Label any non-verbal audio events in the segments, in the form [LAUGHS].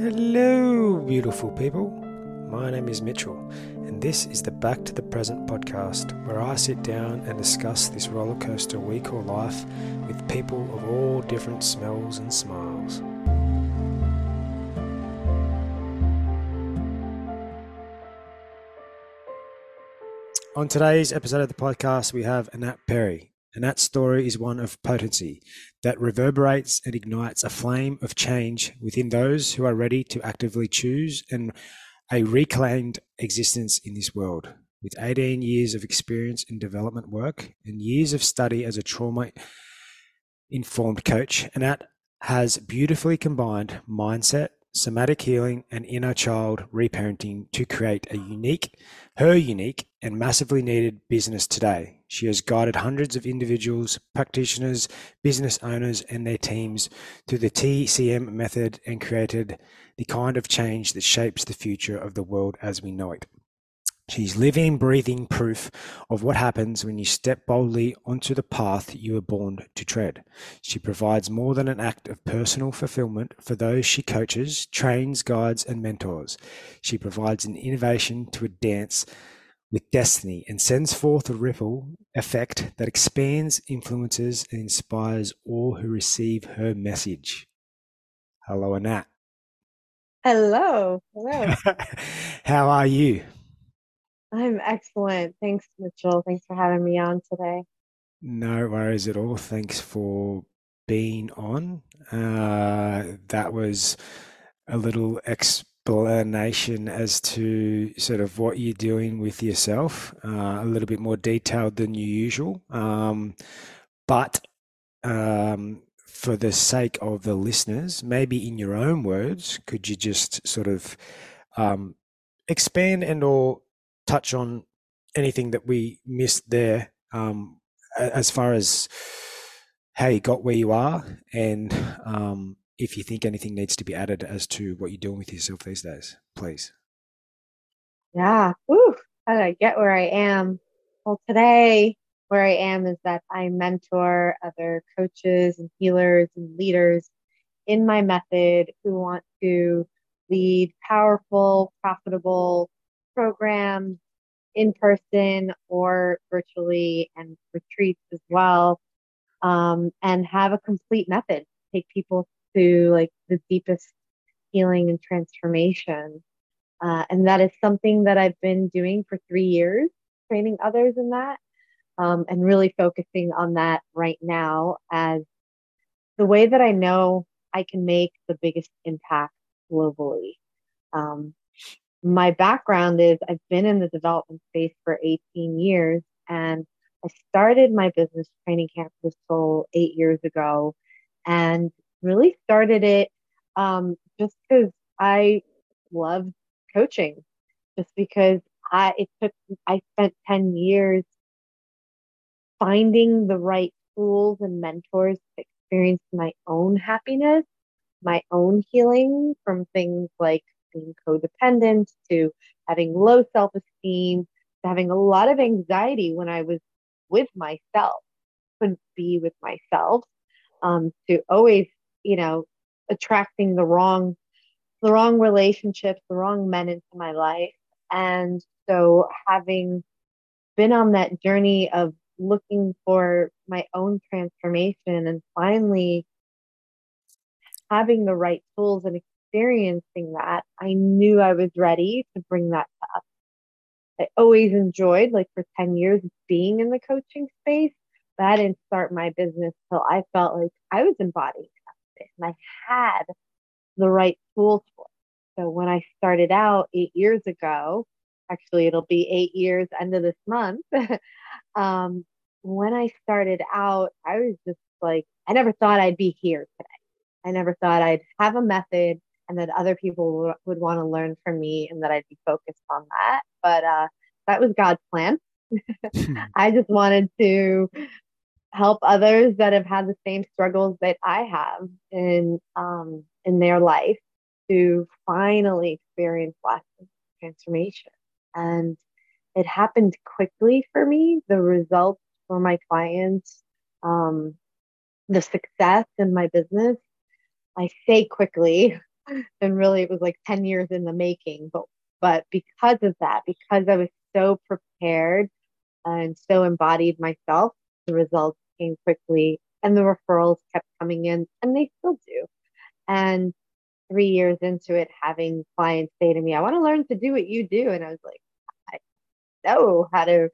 Hello, beautiful people. My name is Mitchell, and this is the Back to the Present podcast where I sit down and discuss this roller coaster we call life with people of all different smells and smiles. On today's episode of the podcast, we have Anat Peri. Anat's story is one of potency that reverberates and ignites a flame of change within those who are ready to actively choose and a reclaimed existence in this world. With 18 years of experience in development work and years of study as a trauma informed coach, Anat has beautifully combined mindset, somatic healing, and inner child reparenting to create a unique, her unique, and massively needed business today. She has guided hundreds of individuals, practitioners, business owners, and their teams through the TCM method and created the kind of change that shapes the future of the world as we know it. She's living, breathing proof of what happens when you step boldly onto the path you were born to tread. She provides more than an act of personal fulfillment for those she coaches, trains, guides, and mentors. She provides an innovation to a dance with destiny and sends forth a ripple effect that expands, influences, and inspires all who receive her message. Hello, Anat. Hello. Hello. [LAUGHS] How are you? I'm excellent. Thanks, Mitchell. Thanks for having me on today. No worries at all. Thanks for being on. Uh, that was a little explanation as to sort of what you're doing with yourself, uh, a little bit more detailed than usual. Um, but um, for the sake of the listeners, maybe in your own words, could you just sort of um, expand and or touch on anything that we missed there um, as far as how you got where you are and um, if you think anything needs to be added as to what you're doing with yourself these days, please. Yeah. Woo. How did I get where I am? Well, today, where I am is that I mentor other coaches and healers and leaders in my method who want to lead powerful, profitable, programs in person or virtually and retreats as well um, and have a complete method to take people to like the deepest healing and transformation. Uh, and that is something that i've been doing for three years training others in that um, and really focusing on that right now as the way that i know i can make the biggest impact globally. Um, my background is I've been in the development space for 18 years and I started my business training camp the soul eight years ago and really started it um, just because I loved coaching, just because I it took I spent 10 years finding the right tools and mentors to experience my own happiness, my own healing from things like being codependent to having low self esteem to having a lot of anxiety when I was with myself, couldn't be with myself, um, to always, you know, attracting the wrong, the wrong relationships, the wrong men into my life. And so having been on that journey of looking for my own transformation and finally having the right tools and experiencing that, I knew I was ready to bring that to up. I always enjoyed, like for 10 years, being in the coaching space, but I didn't start my business till I felt like I was embodying it and I had the right tools for it. So when I started out eight years ago, actually it'll be eight years end of this month. [LAUGHS] um, when I started out, I was just like, I never thought I'd be here today. I never thought I'd have a method and that other people w- would want to learn from me and that I'd be focused on that. But uh, that was God's plan. Hmm. I just wanted to help others that have had the same struggles that I have in um, in their life to finally experience lasting transformation. And it happened quickly for me. The results for my clients, um, the success in my business. I say quickly and really it was like 10 years in the making. But but because of that, because I was so prepared and so embodied myself, the results came quickly and the referrals kept coming in and they still do. And three years into it, having clients say to me, I want to learn to do what you do. And I was like, I know how to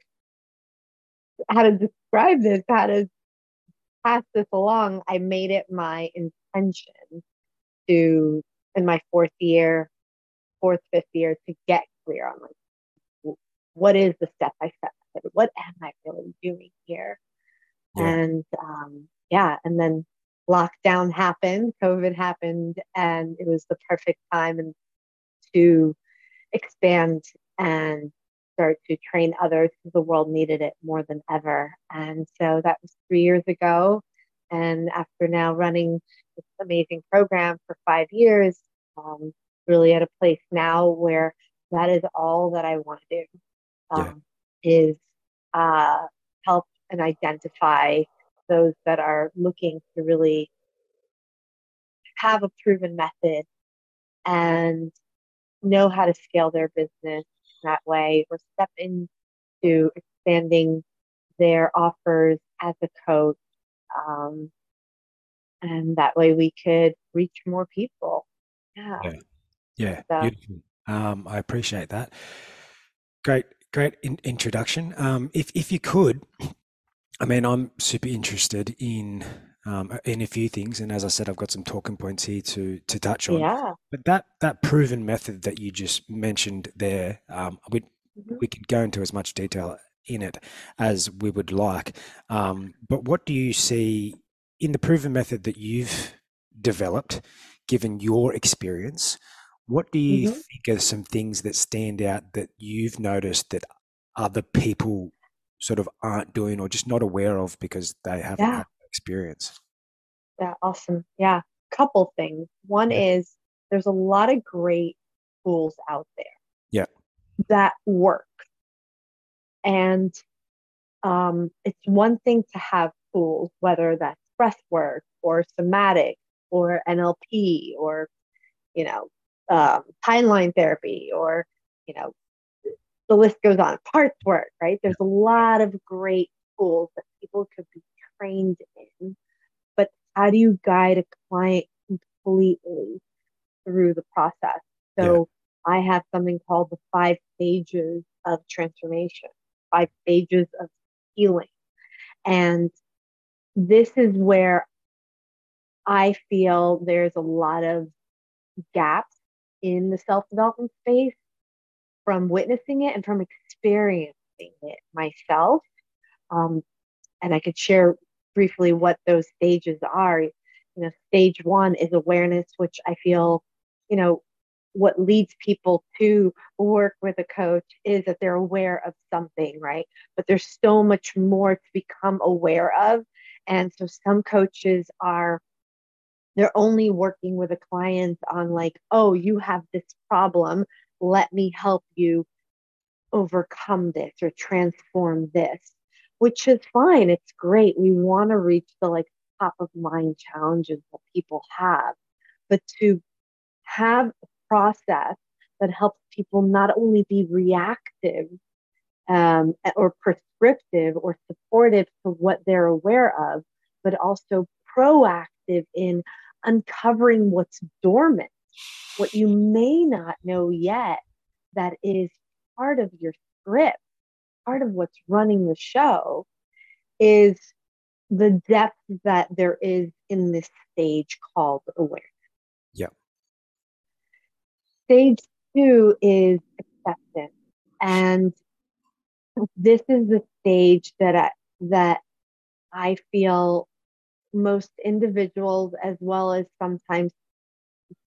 how to describe this, how to pass this along. I made it my intention to in my fourth year, fourth, fifth year to get clear on like what is the step by step method? What am I really doing here? Yeah. And um, yeah, and then lockdown happened, COVID happened, and it was the perfect time and to expand and start to train others because the world needed it more than ever. And so that was three years ago. And after now running this amazing program for five years, um, really at a place now where that is all that I want to do um, yeah. is uh, help and identify those that are looking to really have a proven method and know how to scale their business that way or step into expanding their offers as a coach. Um, and that way we could reach more people. Yeah. Yeah. yeah. Beautiful. Um, I appreciate that. Great, great in- introduction. Um, if, if you could, I mean, I'm super interested in um, in a few things, and as I said, I've got some talking points here to to touch on. Yeah. But that that proven method that you just mentioned there, um, we mm-hmm. we could go into as much detail in it as we would like. Um, but what do you see in the proven method that you've developed, given your experience? What do you mm-hmm. think are some things that stand out that you've noticed that other people sort of aren't doing or just not aware of because they haven't yeah. had experience. Yeah, awesome. Yeah, couple things. One yeah. is there's a lot of great tools out there. Yeah. That work. And um, it's one thing to have tools, whether that's breath work or somatic or NLP or, you know, um, timeline therapy or, you know, the list goes on. Parts work, right? There's a lot of great tools that people could be trained in, but how do you guide a client completely through the process? So yeah. I have something called the five stages of transformation, five stages of healing. And this is where I feel there's a lot of gaps in the self development space from witnessing it and from experiencing it myself. Um, and I could share briefly what those stages are. You know, stage one is awareness, which I feel, you know, what leads people to work with a coach is that they're aware of something, right? But there's so much more to become aware of. And so some coaches are they're only working with a client on like, oh, you have this problem let me help you overcome this or transform this, which is fine. It's great. We want to reach the like top of mind challenges that people have, but to have a process that helps people not only be reactive um, or prescriptive or supportive to what they're aware of, but also proactive in uncovering what's dormant what you [SIGHS] may not know yet that is part of your script, part of what's running the show is the depth that there is in this stage called awareness. Yeah. Stage two is acceptance. And this is the stage that I, that I feel most individuals as well as sometimes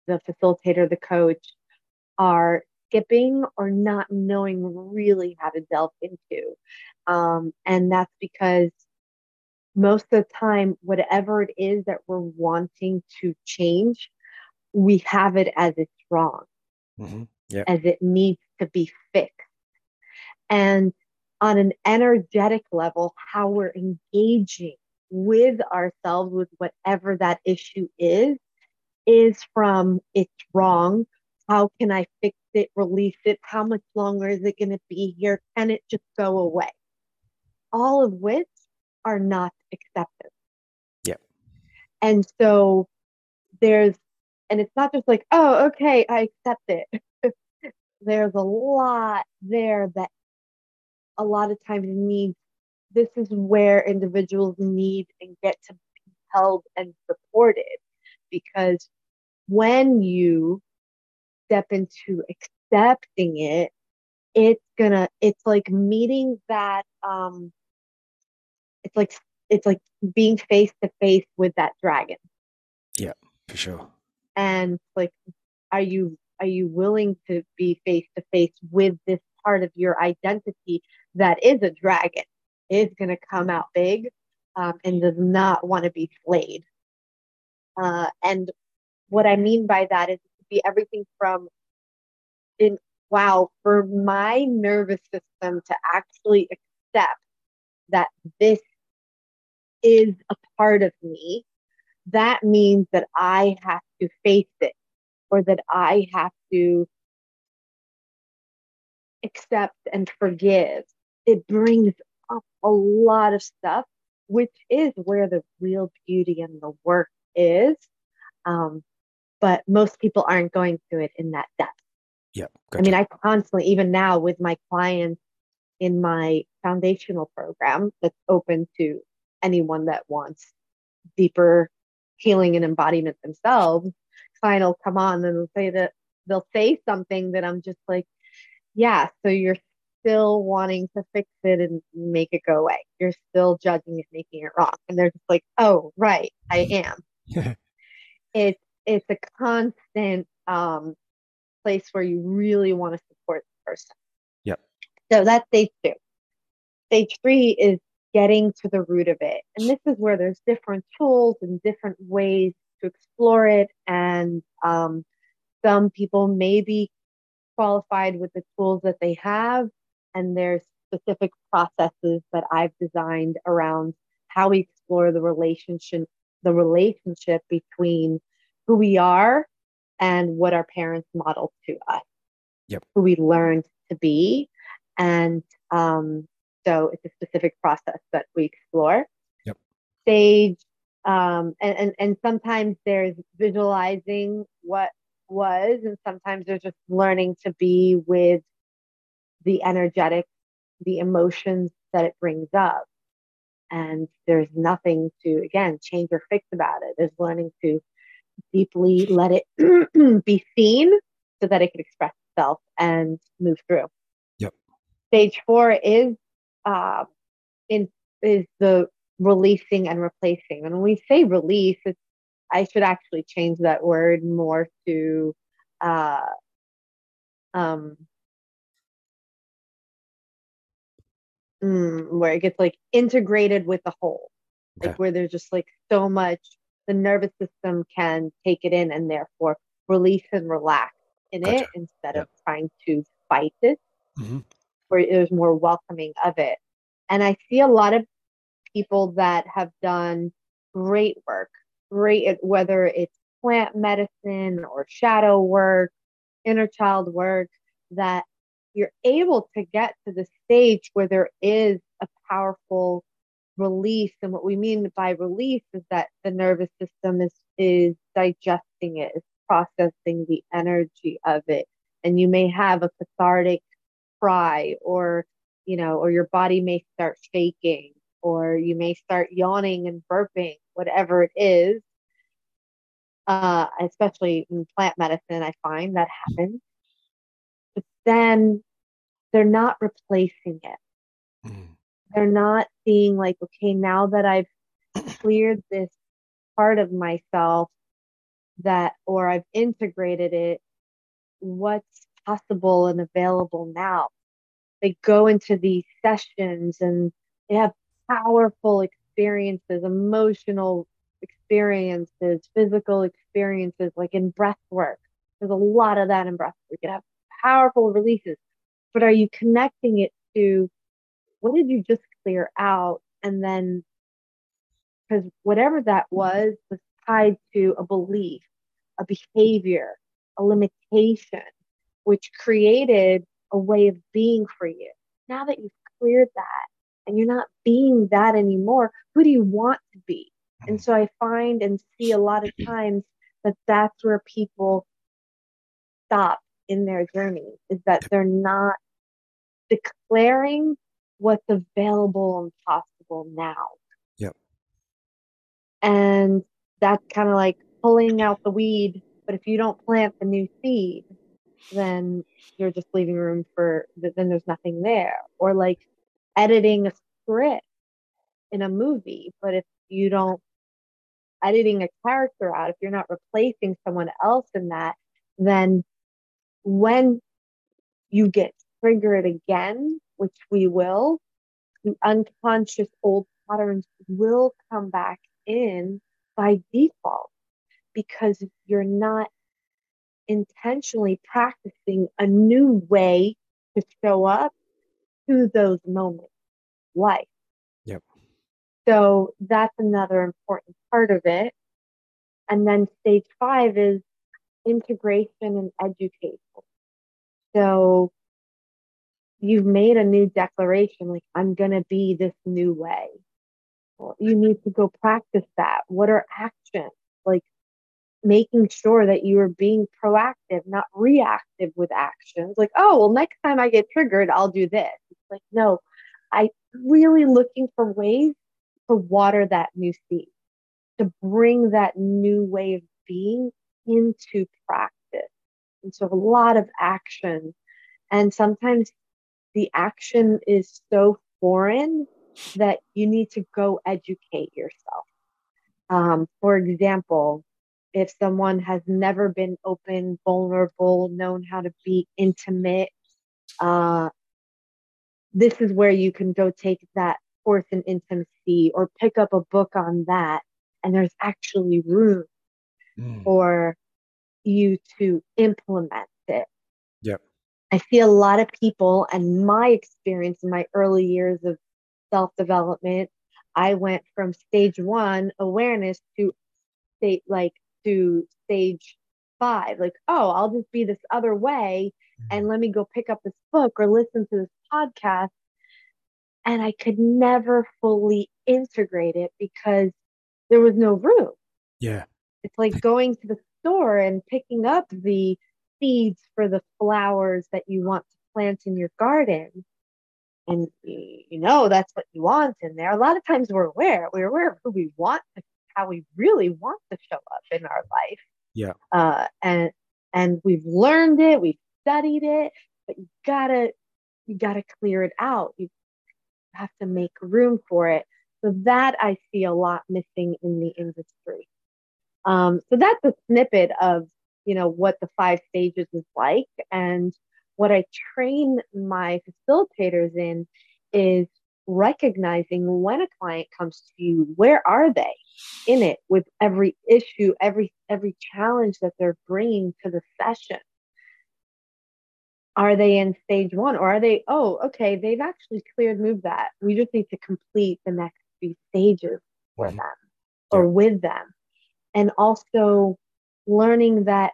the facilitator, the coach, are skipping or not knowing really how to delve into. Um, and that's because most of the time, whatever it is that we're wanting to change, we have it as it's wrong, mm-hmm. yep. as it needs to be fixed. And on an energetic level, how we're engaging with ourselves with whatever that issue is is from it's wrong. How can I fix it, release it? How much longer is it going to be here? Can it just go away? All of which are not accepted. Yeah. And so there's, and it's not just like, oh, okay, I accept it. [LAUGHS] there's a lot there that a lot of times needs this is where individuals need and get to be held and supported. Because when you step into accepting it it's gonna it's like meeting that um it's like it's like being face to face with that dragon. Yeah for sure. And like are you are you willing to be face to face with this part of your identity that is a dragon is going to come out big um, and does not want to be slayed uh, and what i mean by that is to be everything from in wow for my nervous system to actually accept that this is a part of me that means that i have to face it or that I have to accept and forgive. It brings up a lot of stuff, which is where the real beauty and the work is. Um, but most people aren't going through it in that depth. Yeah. Gotcha. I mean, I constantly, even now with my clients in my foundational program that's open to anyone that wants deeper healing and embodiment themselves, client will come on and they'll say that they'll say something that I'm just like, yeah, so you're still wanting to fix it and make it go away. You're still judging it, making it wrong. And they're just like, oh, right, I am. [LAUGHS] it's it's a constant um, place where you really want to support the person. Yep. So that's stage two. Stage three is getting to the root of it. And this is where there's different tools and different ways to explore it. And um, some people may be qualified with the tools that they have. And there's specific processes that I've designed around how we explore the relationship, the relationship between who we are and what our parents modeled to us, yep. who we learned to be. And um, so it's a specific process that we explore. Yep. Stage um, and, and and sometimes there's visualizing what was and sometimes there's just learning to be with the energetic the emotions that it brings up. And there's nothing to again change or fix about it. There's learning to deeply let it [CLEARS THROAT] be seen so that it can express itself and move through. Yep. Stage four is uh, in is the releasing and replacing. And when we say release, it's, I should actually change that word more to uh, um, mm, where it gets like integrated with the whole, okay. like where there's just like so much the nervous system can take it in and therefore release and relax in gotcha. it instead yep. of trying to fight it, mm-hmm. where there's more welcoming of it. And I see a lot of people that have done great work, great, whether it's plant medicine or shadow work, inner child work, that you're able to get to the stage where there is a powerful release. And what we mean by release is that the nervous system is, is digesting it, is processing the energy of it. And you may have a cathartic cry or, you know, or your body may start shaking or you may start yawning and burping, whatever it is. Uh, especially in plant medicine, I find that happens. But then they're not replacing it. Mm. They're not seeing, like, okay, now that I've [CLEARS THROAT] cleared this part of myself that, or I've integrated it, what's possible and available now? They go into these sessions and they have powerful experiences, emotional experiences, physical experiences, like in breath work. There's a lot of that in breath work. You have powerful releases, but are you connecting it to what did you just clear out? And then, because whatever that was, was tied to a belief, a behavior, a limitation, which created a way of being for you. Now that you've cleared that and you're not being that anymore, who do you want to be? And so I find and see a lot of times that that's where people stop in their journey is that they're not declaring what's available and possible now. Yep. And that's kind of like pulling out the weed, but if you don't plant the new seed, then you're just leaving room for then there's nothing there. Or like editing a script in a movie, but if you don't editing a character out, if you're not replacing someone else in that, then when you get triggered again, which we will, the unconscious old patterns will come back in by default because you're not intentionally practicing a new way to show up to those moments life. Yep. So that's another important part of it. And then stage five is integration and education. So you've made a new declaration like i'm going to be this new way. Well, you need to go practice that. What are actions? Like making sure that you are being proactive not reactive with actions. Like oh well next time i get triggered i'll do this. It's like no. I really looking for ways to water that new seed to bring that new way of being into practice and so a lot of action and sometimes the action is so foreign that you need to go educate yourself. Um, for example, if someone has never been open, vulnerable, known how to be intimate, uh, this is where you can go take that course in intimacy or pick up a book on that. And there's actually room mm. for you to implement it. Yep. I see a lot of people, and my experience in my early years of self development, I went from stage one awareness to state like to stage five. Like, oh, I'll just be this other way, and mm-hmm. let me go pick up this book or listen to this podcast. And I could never fully integrate it because there was no room. Yeah. It's like going to the store and picking up the seeds for the flowers that you want to plant in your garden. And you know that's what you want in there. A lot of times we're aware, we're aware of who we want to, how we really want to show up in our life. Yeah. Uh, and and we've learned it, we've studied it, but you gotta you gotta clear it out. You have to make room for it. So that I see a lot missing in the industry. Um, so that's a snippet of you know what the five stages is like. And what i train my facilitators in is recognizing when a client comes to you where are they in it with every issue every every challenge that they're bringing to the session? Are they in stage one or are they oh okay they've actually cleared move that. We just need to complete the next few stages for them or with them and also learning that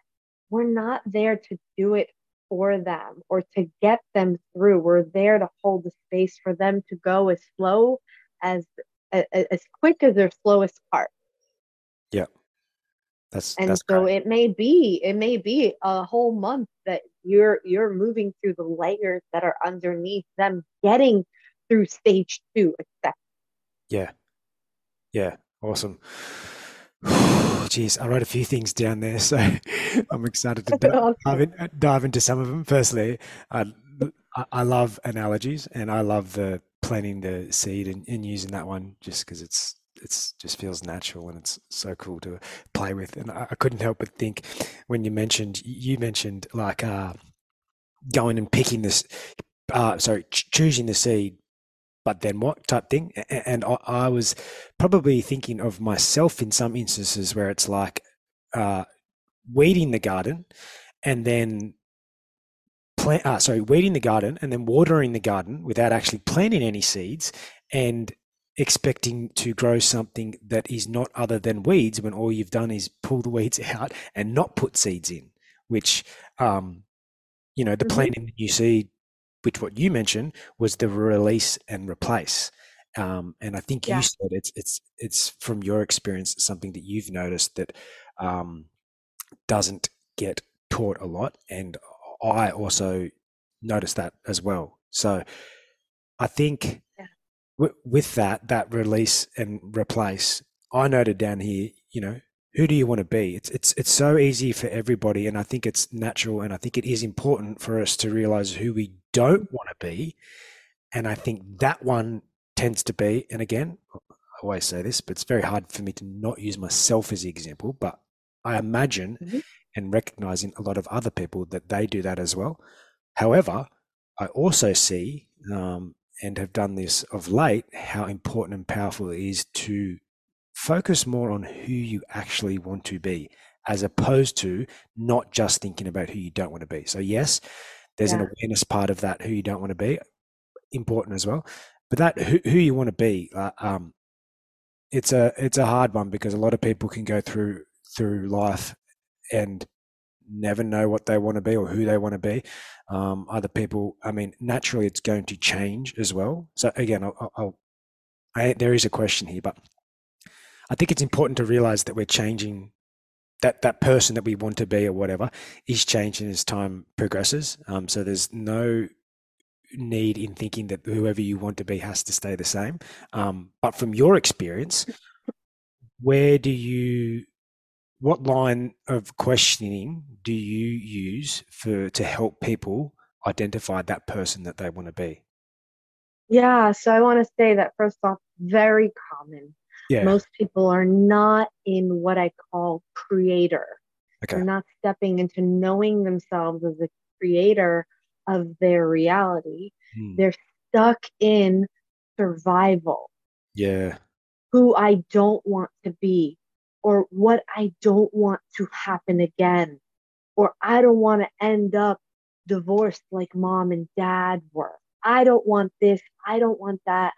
we're not there to do it for them or to get them through. We're there to hold the space for them to go as slow as as quick as their slowest part. Yeah. That's and that's so great. it may be it may be a whole month that you're you're moving through the layers that are underneath them getting through stage two accept yeah yeah awesome [SIGHS] [SIGHS] Jeez, I wrote a few things down there, [LAUGHS] so I'm excited to dive, in, dive into some of them. Firstly, I, I love analogies, and I love the planting the seed and, and using that one just because it's it's just feels natural and it's so cool to play with. And I, I couldn't help but think when you mentioned you mentioned like uh, going and picking this, uh, sorry, ch- choosing the seed but then what type thing. And I was probably thinking of myself in some instances where it's like uh, weeding the garden and then plant, uh, sorry, weeding the garden and then watering the garden without actually planting any seeds and expecting to grow something that is not other than weeds when all you've done is pull the weeds [LAUGHS] out and not put seeds in, which, um, you know, the Mhm. planting that you see, which what you mentioned was the release and replace. Um, and I think Yeah. you said it's it's it's from your experience something that you've noticed that um, doesn't get taught a lot, and I also noticed that as well. So I think Yeah. wi- with that that release and replace, I noted down here, you know, who do you want to be? It's it's it's so easy for everybody, and I think it's natural, and I think it is important for us to realize who we don't want to be, and I think that one tends to be, and again, I always say this, but it's very hard for me to not use myself as the example, but I imagine Mhm. and recognizing a lot of other people that they do that as well. However, I also see um, and have done this of late how important and powerful it is to focus more on who you actually want to be as opposed to not just thinking about who you don't want to be. So, yes, there's an awareness part of that, who you don't want to be, important as well. But that who, who you want to be, uh, um, it's a it's a hard one because a lot of people can go through through life and never know what they want to be or who they want to be. Um, other people, I mean, naturally, it's going to change as well. So again, I'll, I'll, I'll I, there is a question here, but I think it's important to realize that we're changing. That that person that we want to be or whatever is changing as time progresses. Um, so there's no need in thinking that whoever you want to be has to stay the same. Um, but from your experience, where do you what line of questioning do you use for to help people identify that person that they want to be Yeah, so I want to say that first off, very common. Yeah Most people are not in what I call creator. okay They're not stepping into knowing themselves as a creator of their reality. Hmm. They're stuck in survival, yeah who I don't want to be, or what I don't want to happen again, or I don't want to end up divorced like mom and dad were. I don't want this. I don't want that.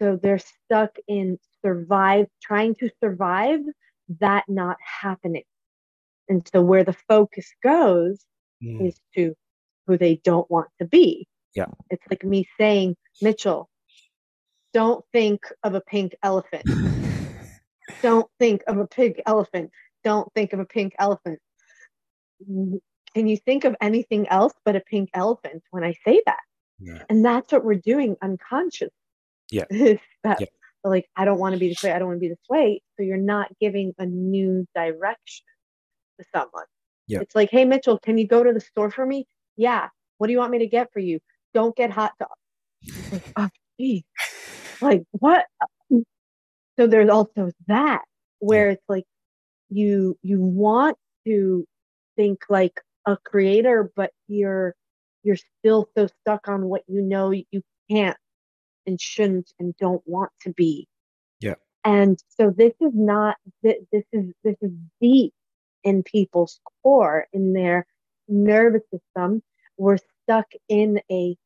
So they're stuck in survive, trying to survive that not happening. And so where the focus goes Hmm. is to who they don't want to be. Yeah. It's like me saying, Mitchell, don't think of a pink elephant. [LAUGHS] Don't think of a pink elephant. Don't think of a pink elephant. Can you think of anything else but a pink elephant when I say that? Yeah. And that's what we're doing unconscious. Yeah. [LAUGHS] That Yeah. like I don't want to be this way, I don't want to be this way. So you're not giving a new direction to someone. Yeah. It's like, hey Mitchell, can you go to the store for me? Yeah. What do you want me to get for you? Don't get hot dogs. Like, oh geez. Like what? So there's also that where it's like you you want to think like a creator, but you're you're still so stuck on what you know you can't and shouldn't and don't want to be. Yeah. And so this is not this is this is deep in people's core in their nervous system. We're stuck in a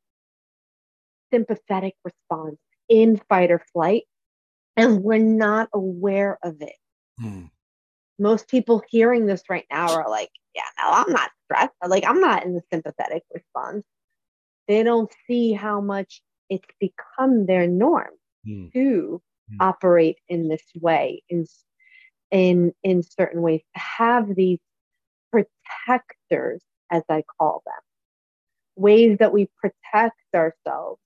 sympathetic response in fight or flight and we're not aware of it. Hmm. Most people hearing this right now are like, yeah, no, I'm not stressed. Like, I'm not in the sympathetic response. They don't see how much it's become their norm Hmm. to Hmm. operate in this way, in, in, in certain ways, to have these protectors, as I call them, ways that we protect ourselves.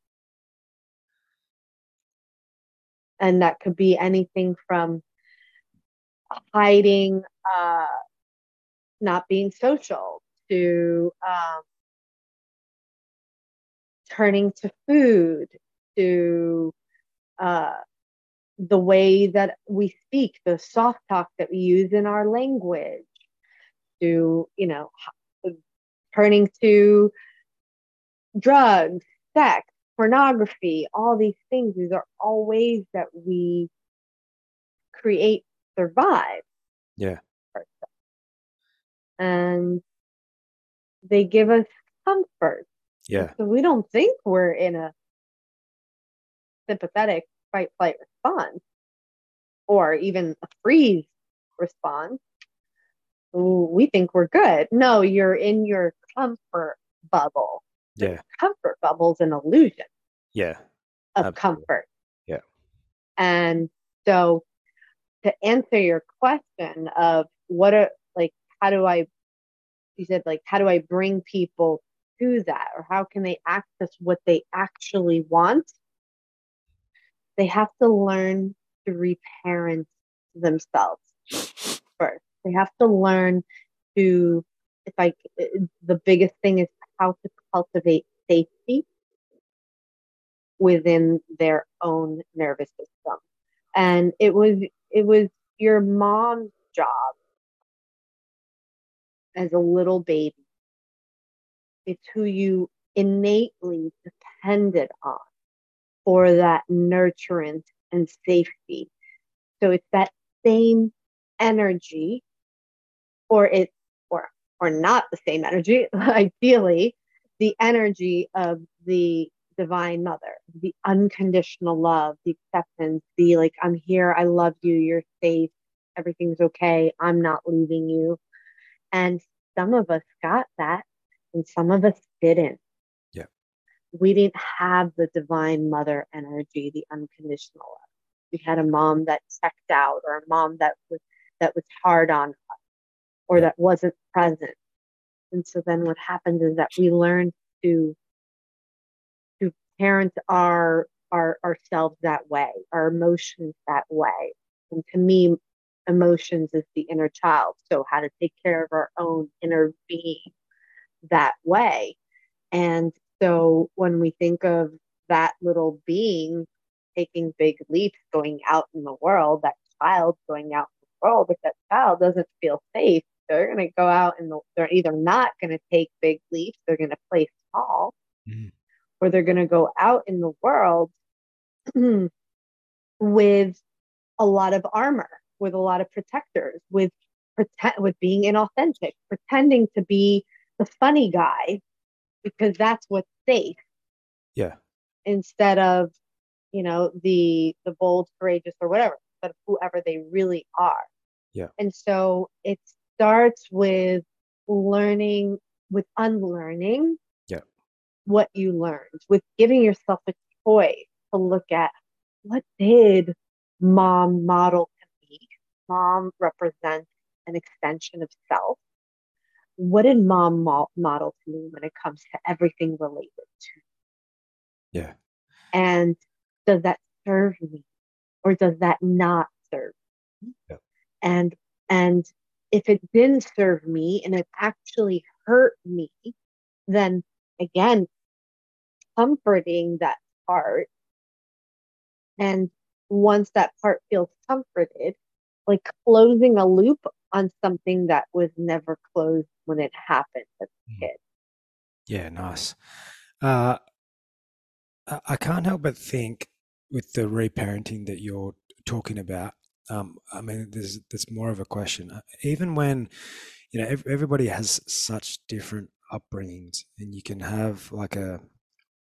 And that could be anything from hiding, uh, not being social, to um, turning to food, to uh, the way that we speak, the soft talk that we use in our language, to, you know, turning to drugs, sex, pornography, all these things. These are all ways that we create, survive. Yeah. And they give us comfort. Yeah So we don't think we're in a sympathetic fight flight response or even a freeze response, we think we're good. No, you're in your comfort bubble. Yeah. Comfort bubble's an illusion. Yeah. Of Absolutely. comfort. Yeah. And so to answer your question of what are like how do I you said like how do I bring people to that or how can they access what they actually want? They have to learn to reparent themselves first. They have to learn to, if I, uh, the biggest thing is how to cultivate safety within their own nervous system. And it was, it was your mom's job as a little baby. It's who you innately depended on for that nurturance and safety. So it's that same energy, or it or or not the same energy, [LAUGHS] ideally, the energy of the divine mother, the unconditional love, the acceptance, the like, I'm here, I love you, you're safe, everything's okay, I'm not leaving you. And some of us got that and some of us didn't. Yeah. We didn't have the divine mother energy, the unconditional love. We had a mom that checked out or a mom that was that was hard on us or that wasn't present. And so then what happens is that we learn to to parent our our ourselves that way, our emotions that way. And to me, emotions is the inner child. So how to take care of our own inner being that way. And so when we think of that little being taking big leaps going out in the world, that child going out in the world, if that child doesn't feel safe, they're going to go out and the, they're either not going to take big leaps, they're going to play small, mm. or they're going to go out in the world [CLEARS THROAT] with a lot of armor, with a lot of protectors, with pretend, with being inauthentic, pretending to be the funny guy because that's what's safe. Yeah. Instead of, you know, the the bold, courageous, or whatever, but whoever they really are. Yeah. And so it starts with learning, with unlearning. Yeah. What you learned, with giving yourself a choice to look at what did mom model to me. Mom represents an extension of self what did mom model to me when it comes to everything related to yeah. And does that serve me or does that not serve me? Yeah. and and if it didn't serve me and it actually hurt me then again comforting that part. And once that part feels comforted like closing a loop on something that was never closed when it happened as a Mm. kid. Yeah, nice. Uh, I can't help but think with the reparenting that you're talking about. Um, I mean, there's there's more of a question. Uh, even when you know everybody has such different upbringings, and you can have like a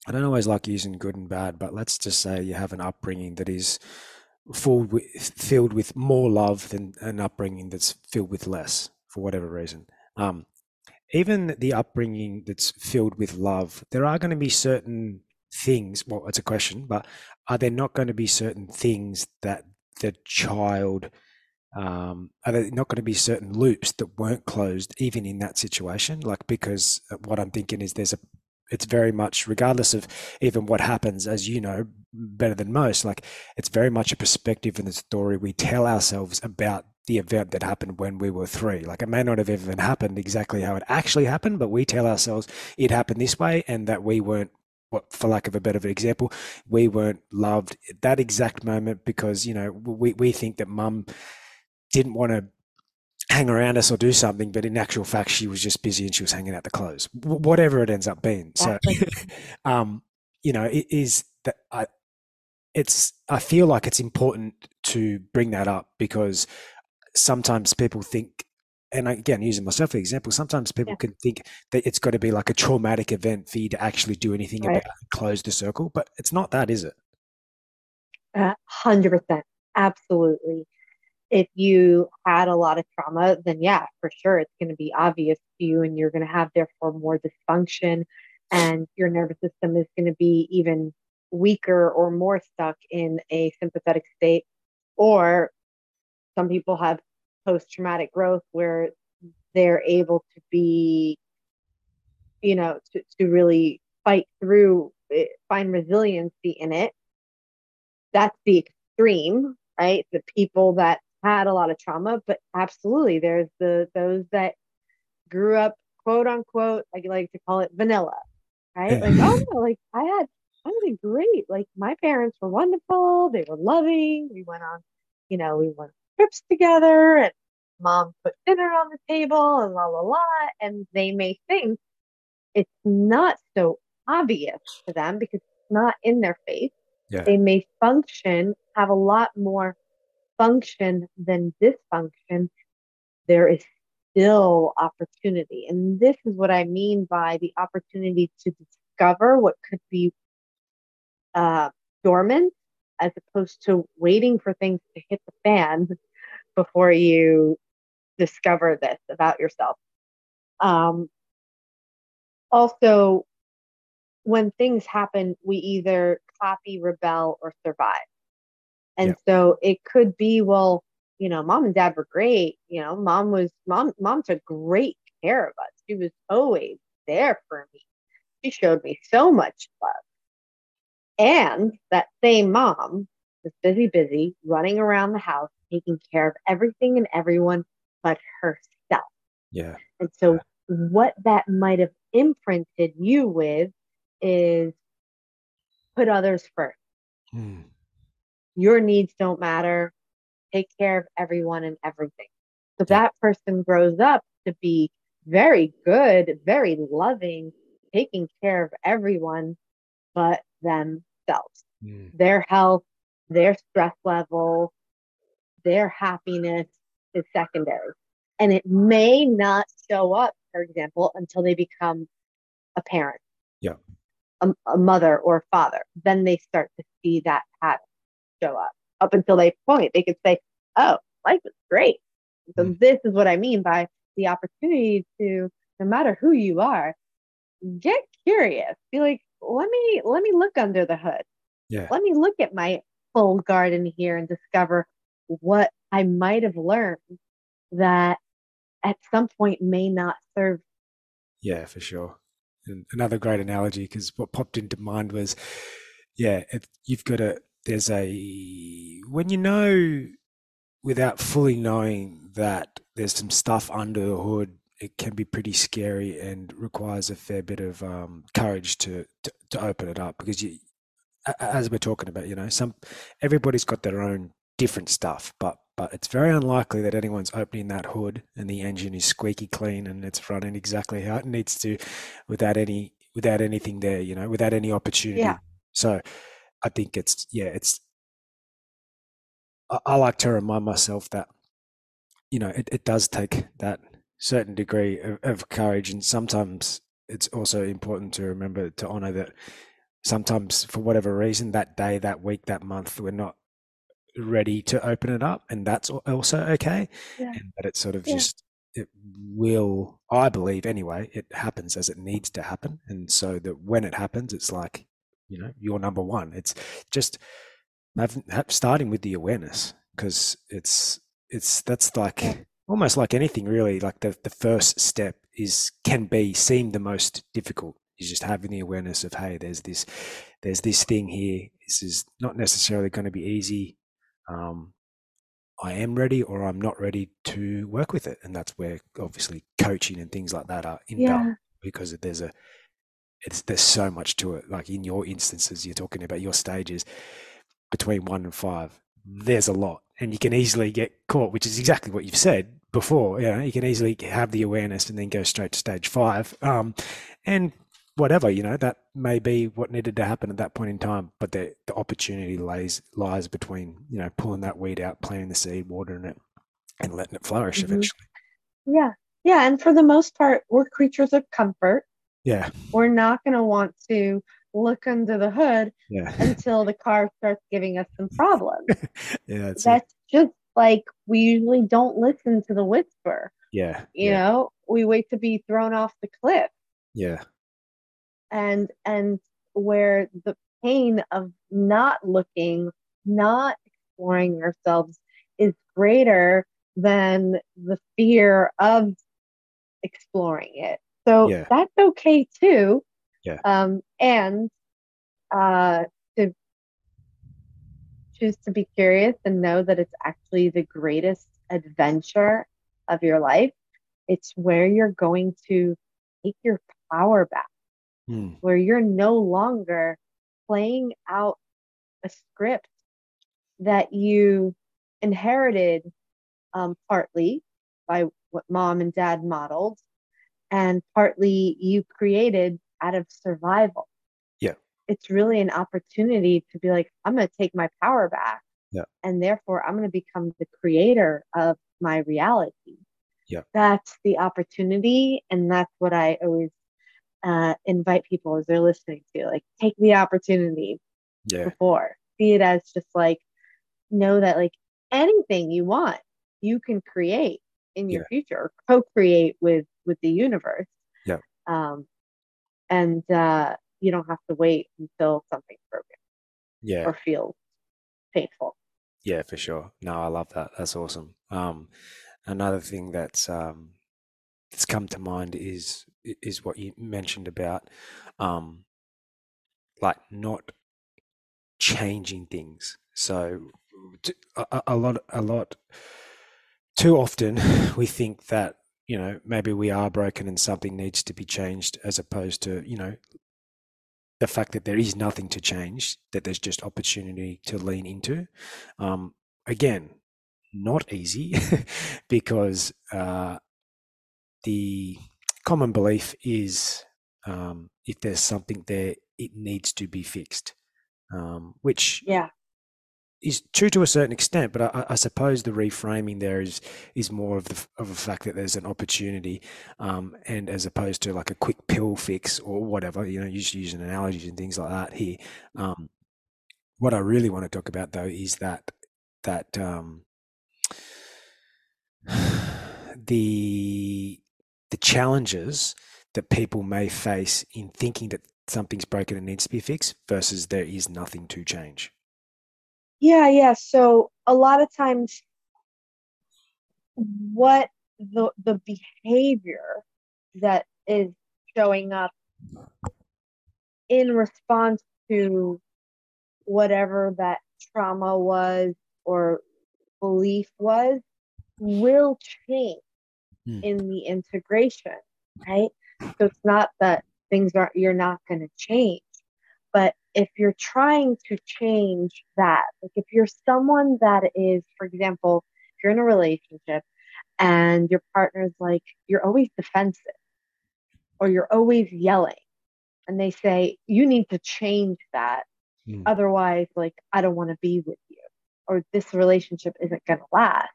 I don't always like using good and bad, but let's just say you have an upbringing that is full with, filled with more love than an upbringing that's filled with less for whatever reason. Um, even the upbringing that's filled with love, there are going to be certain things. Well, it's a question, but are there not going to be certain things that the child um, are there not going to be certain loops that weren't closed even in that situation? Like because what I'm thinking is there's a it's very much regardless of even what happens as you know better than most like it's very much a perspective in the story we tell ourselves about the event that happened when we were three. Like it may not have even happened exactly how it actually happened but we tell ourselves it happened this way and that we weren't what for lack of a better example we weren't loved at that exact moment because you know we, we think that mum didn't want to hang around us or do something, but in actual fact, she was just busy and she was hanging out the clothes, whatever it ends up being. So, [LAUGHS] um, you know, it is that I, it's, I feel like it's important to bring that up because sometimes people think, and again, using myself for example, sometimes people yeah. can think that it's got to be like a traumatic event for you to actually do anything right. about close the circle, but it's not that, is it? hundred percent, absolutely. If you had a lot of trauma, then yeah, for sure, it's going to be obvious to you, and you're going to have therefore more dysfunction, and your nervous system is going to be even weaker or more stuck in a sympathetic state. Or some people have post traumatic growth where they're able to be, you know, to, to really fight through, eh, find resiliency in it. That's the extreme, right? The people that had a lot of trauma, but absolutely, there's the those that grew up, quote unquote, I like to call it vanilla, right? Like, [LAUGHS] oh no, like I had, I did great. Like my parents were wonderful. They were loving. We went on, you know, we went trips together, and mom put dinner on the table, and la la la. And they may think it's not so obvious to them because it's not in their face. Yeah. They may function, have a lot more function than dysfunction. There is still opportunity. And this is what I mean by the opportunity to discover what could be uh, dormant as opposed to waiting for things to hit the fan before you discover this about yourself. Um, also, when things happen, we either copy, rebel, or survive. And Yeah. so it could be, well, you know, mom and dad were great. You know, mom was mom mom took great care of us. She was always there for me. She showed me so much love. And that same mom was busy, busy, running around the house, taking care of everything and everyone but herself. Yeah. And so, what that might have imprinted you with is put others first. Mm. Your needs don't matter. Take care of everyone and everything. So, that person grows up to be very good, very loving, taking care of everyone but themselves. Mm. Their health, their stress level, their happiness is secondary. And it may not show up, for example, until they become a parent, Yeah. a, a mother or a father. Then they start to see that pattern show up. Up until they point, they could say, Oh, life is great. So, Mm. this is what I mean by the opportunity to, no matter who you are, get curious. Be like, let me let me look under the hood Yeah. let me look at my full garden here and discover what I might have learned that at some point may not serve. Yeah, for sure. And another great analogy because what popped into mind was, yeah, you've got to. There's a when you know without fully knowing that there's some stuff under the hood. It can be pretty scary and requires a fair bit of um, courage to, to to open it up because you, as we're talking about, you know, some everybody's got their own different stuff, but but it's very unlikely that anyone's opening that hood and the engine is squeaky clean and it's running exactly how it needs to, without any without anything there, you know, without any opportunity. Yeah. So, I think it's yeah, it's. I, I like to remind myself that, you know, it, it does take that certain degree of, of courage, and sometimes it's also important to remember to honor that sometimes for whatever reason that day that week that month we're not ready to open it up and that's also okay Yeah. and that it sort of Yeah. just it will i believe anyway it happens as it needs to happen and so that when it happens it's like you know you're number one. It's just have, have, starting with the awareness because it's it's that's like almost like anything really like the, the first step is can be seem the most difficult. Is just having the awareness of hey there's this there's this thing here. This is not necessarily going to be easy. Um, i am ready or i'm not ready to work with it. And that's where obviously coaching and things like that are invaluable Yeah. because there's a it's there's so much to it like in your instances you're talking about your stages between one and five there's a lot and you can easily get caught which is exactly what you've said before you know you can easily have the awareness and then go straight to stage five um, and whatever you know that may be what needed to happen at that point in time but the, the opportunity lays lies between you know pulling that weed out planting the seed watering it and letting it flourish Mhm. eventually Yeah. Yeah. And for the most part, we're creatures of comfort. Yeah We're not going to want to look under the hood Yeah. [LAUGHS] until the car starts giving us some problems. [LAUGHS] yeah. That's. That's just like we usually don't listen to the whisper. Yeah. You yeah. know, we wait to be thrown off the cliff. Yeah. and and where the pain of not looking not exploring ourselves is greater than the fear of exploring it so Yeah. that's okay too Yeah. um and uh to choose to be curious and know that it's actually the greatest adventure of your life it's where you're going to take your power back Hmm. where you're no longer playing out a script that you inherited um, partly by what mom and dad modeled and partly you created out of survival. Yeah. It's really an opportunity to be like, I'm going to take my power back. Yeah. And therefore, I'm going to become the creator of my reality. Yeah. That's the opportunity. And that's what I always uh, invite people as they're listening to like take the opportunity Yeah. before see it as just like know that like anything you want you can create in your future or co-create with with the universe Yeah. um and uh you don't have to wait until something's broken Yeah. or feels painful Yeah, for sure. No, I love that. That's awesome. Um, another thing that's um, that's come to mind is is what you mentioned about um, like not changing things. So a lot, a lot too often [LAUGHS] we think that you know maybe we are broken and something needs to be changed, as opposed to you know the fact that there is nothing to change, that there's just opportunity to lean into. Um, again, not easy [LAUGHS] because uh, the common belief is um, if there's something there, it needs to be fixed, um, which yeah is true to a certain extent. But I, I suppose the reframing there is is more of the of a fact that there's an opportunity, um, and as opposed to like a quick pill fix or whatever. You know, just using analogies and things like that here. Um, what I really want to talk about though is that that um, [SIGHS] the the challenges that people may face in thinking that something's broken and needs to be fixed versus there is nothing to change. Yeah, yeah. So a lot of times what the the behavior that is showing up in response to whatever that trauma was or belief was will change Hmm. in the integration, right? So it's not that things are you're not going to change, but if you're trying to change that, like if you're someone that is, for example, if you're in a relationship and your partner's like, you're always defensive or you're always yelling, and they say, you need to change that. Hmm. Otherwise, like, I don't want to be with you, or this relationship isn't going to last.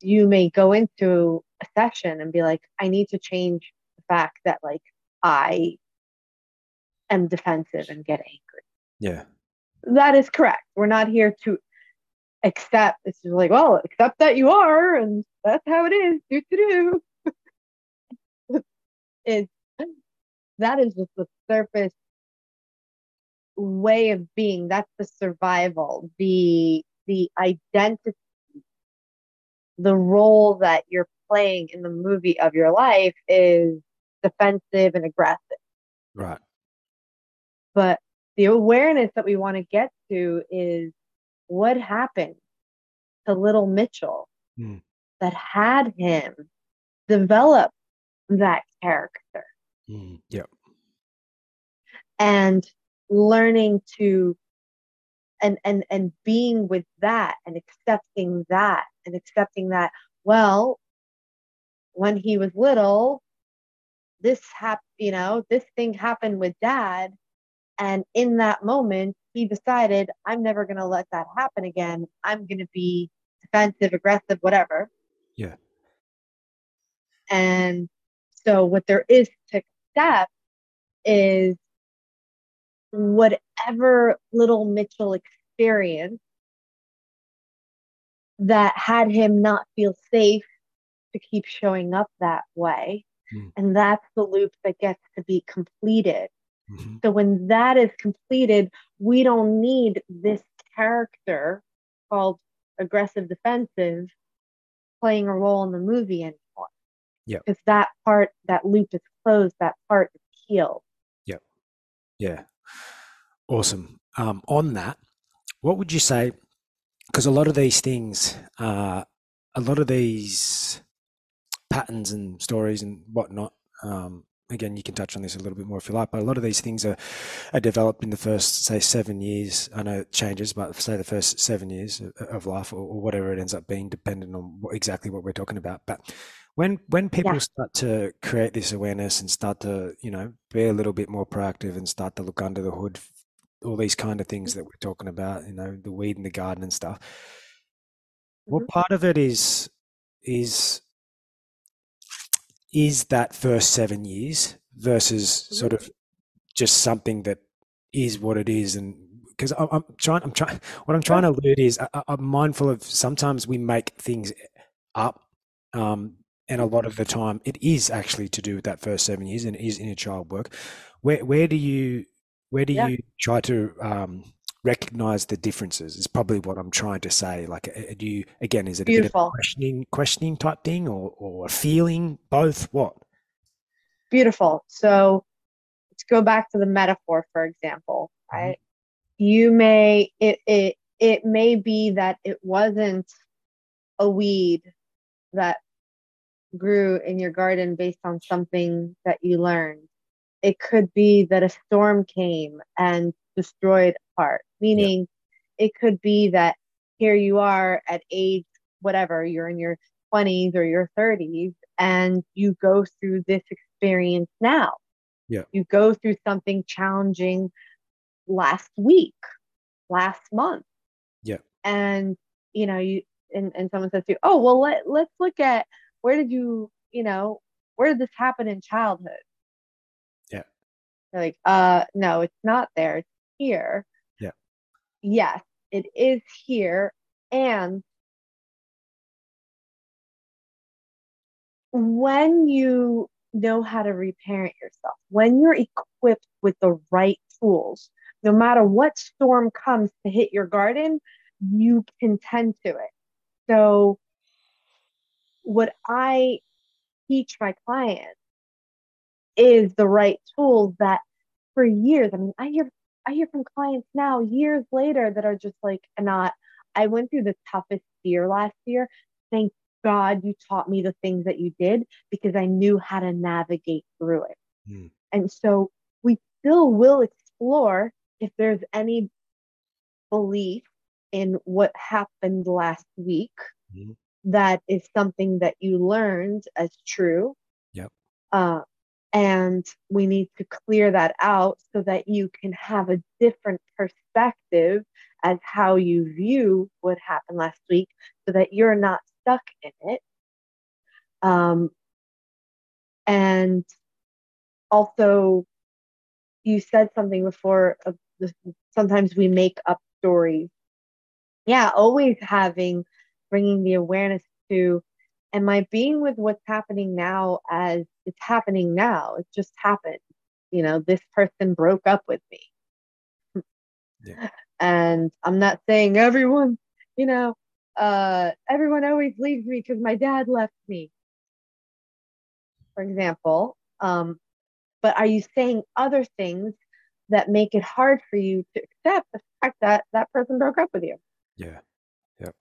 You may go into a session and be like, I need to change the fact that, like, I am defensive and get angry Yeah. that is correct. We're not here to accept. It's just like, well, accept that you are, and that's how it is. Do to do. [LAUGHS] It's that is just the surface way of being. That's the survival, the the identity, the role that you're playing in the movie of your life is defensive and aggressive Right. But the awareness that we want to get to is what happened to little Mitchell Hmm. that had him develop that character Mm, yeah. and learning to and and and being with that and accepting that and accepting that well when he was little this hap you know this thing happened with dad and in that moment he decided i'm never going to let that happen again i'm going to be defensive aggressive whatever Yeah. and so what there is to accept is whatever little Mitchell experience that had him not feel safe to keep showing up that way. Mm. And that's the loop that gets to be completed. Mm-hmm. So when that is completed, we don't need this character called aggressive defensive playing a role in the movie anymore. Yeah. Because that part, that loop is closed, that part is healed. Yep. Yeah. Awesome. Um, on that, what would you say? Because a lot of these things, uh, a lot of these patterns and stories and whatnot, um, again, you can touch on this a little bit more if you like, but a lot of these things are, are developed in the first, say, seven years. I know it changes, but say the first seven years of life or, or whatever it ends up being, dependent on what, exactly what we're talking about. But when when people yeah. start to create this awareness and start to, you know, be a little bit more proactive and start to look under the hood, all these kind of things that we're talking about, you know, the weed in the garden and stuff. Mm-hmm. What part of it is is is that first seven years versus sort of just something that is what it is and because I'm, trying i'm trying what i'm trying to allude is I, am mindful of sometimes we make things up um, and a lot of the time it is actually to do with that first seven years and it is inner child work where where do you where do yeah. you try to um, recognize the differences is probably what I'm trying to say. Like, do you again? Is it Beautiful. a questioning, questioning type thing, or or a feeling? Both. What? Beautiful. So let's go back to the metaphor, for example. Mm-hmm. Right? Mm-hmm. You may it it it may be that it wasn't a weed that grew in your garden based on something that you learned. It could be that a storm came and destroyed meaning yeah. it could be that here you are at age whatever you're in your 20s or your 30s and you go through this experience now. Yeah. You go through something challenging last week last month. Yeah. And you know you and, and someone says to you oh well let, let's look at where did you you know where did this happen in childhood? Yeah. They're like uh no it's not there it's here yes, it is here. And when you know how to reparent yourself, when you're equipped with the right tools, no matter what storm comes to hit your garden, you can tend to it. So, what I teach my clients is the right tools that for years, I mean, I hear I hear from clients now years later that are just like, not, I went through the toughest year last year. Thank God you taught me the things that you did because I knew how to navigate through it. Mm. And so we still will explore if there's any belief in what happened last week mm. that is something that you learned as true. Yep. Uh, and we need to clear that out so that you can have a different perspective as how you view what happened last week so that you're not stuck in it. Um, and also, you said something before. Uh, sometimes we make up stories. Yeah, always having, bringing the awareness to am I being with what's happening now as it's happening now? It just happened. You know, this person broke up with me. Yeah. And I'm not saying everyone, you know, uh, everyone always leaves me because my dad left me, for example. Um, but are you saying other things that make it hard for you to accept the fact that that person broke up with you? Yeah. Yep.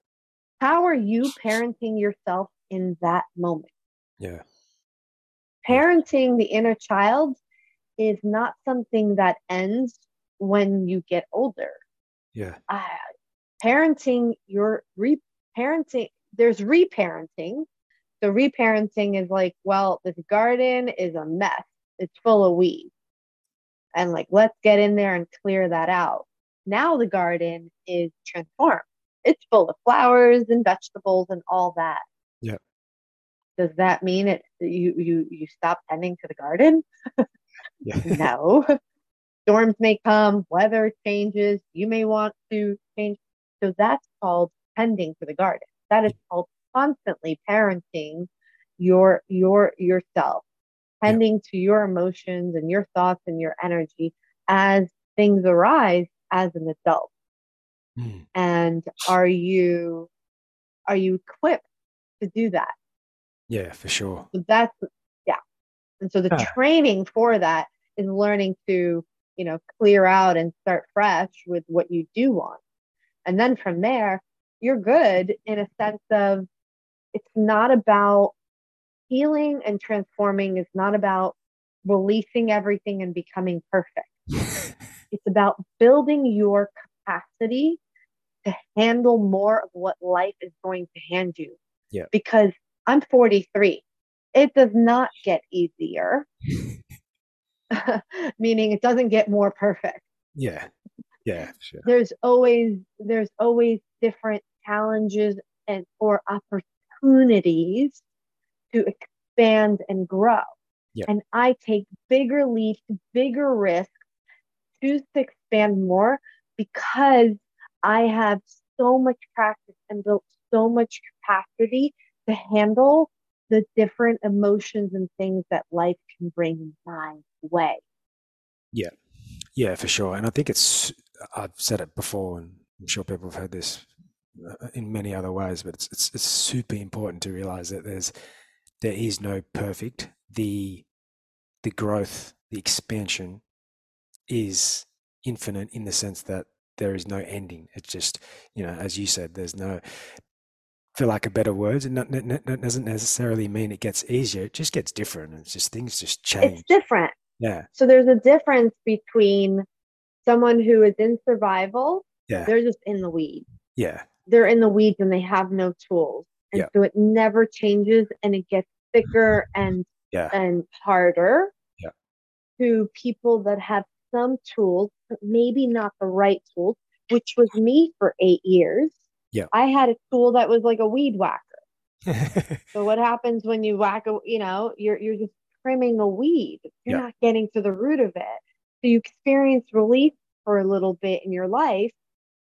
How are you parenting yourself in that moment. Yeah. Parenting the inner child is not something that ends when you get older. Yeah. Uh, parenting your reparenting, there's reparenting. So reparenting is like, well, this garden is a mess. It's full of weeds. And like, let's get in there and clear that out. Now the garden is transformed. It's full of flowers and vegetables and all that. Does that mean it you you you stop tending to the garden? yeah. [LAUGHS] no. storms may come, weather changes, you may want to change. So that's called tending to the garden. That is called constantly parenting your your yourself, tending yeah. to your emotions and your thoughts and your energy as things arise as an adult. Mm. And are you are you equipped to do that? Yeah, for sure. So that's yeah. And so the training for that is learning to, you know, clear out and start fresh with what you do want. And then from there, you're good in a sense of it's not about healing and transforming is not about releasing everything and becoming perfect. [LAUGHS] it's about building your capacity to handle more of what life is going to hand you. Yeah. Because I'm 43. It does not get easier. [LAUGHS] Meaning it doesn't get more perfect. Yeah. Yeah, sure. There's always there's always different challenges and or opportunities to expand and grow. Yeah. And I take bigger leaps, bigger risks, choose to expand more because I have so much practice and built so much capacity to handle the different emotions and things that life can bring my way. Yeah. Yeah, for sure. And I think it's, I've said it before, and I'm sure people have heard this uh, in many other ways, but it's, it's, it's super important to realize that there's, there is no perfect. The, the growth, the expansion is infinite in the sense that there is no ending. It's just, you know, as you said, there's no, for lack of better words, and that doesn't necessarily mean it gets easier. It just gets different. It's just things just change. It's different. Yeah. So there's a difference between someone who is in survival. Yeah. They're just in the weeds. Yeah. They're in the weeds and they have no tools. And yeah. so it never changes and it gets thicker and yeah. and harder. Yeah. To people that have some tools, but maybe not the right tools, which was me for eight years. Yeah. I had a tool that was like a weed whacker. [LAUGHS] so what happens when you whack a, you know, you're you're just trimming a weed. You're yeah. not getting to the root of it. So you experience relief for a little bit in your life,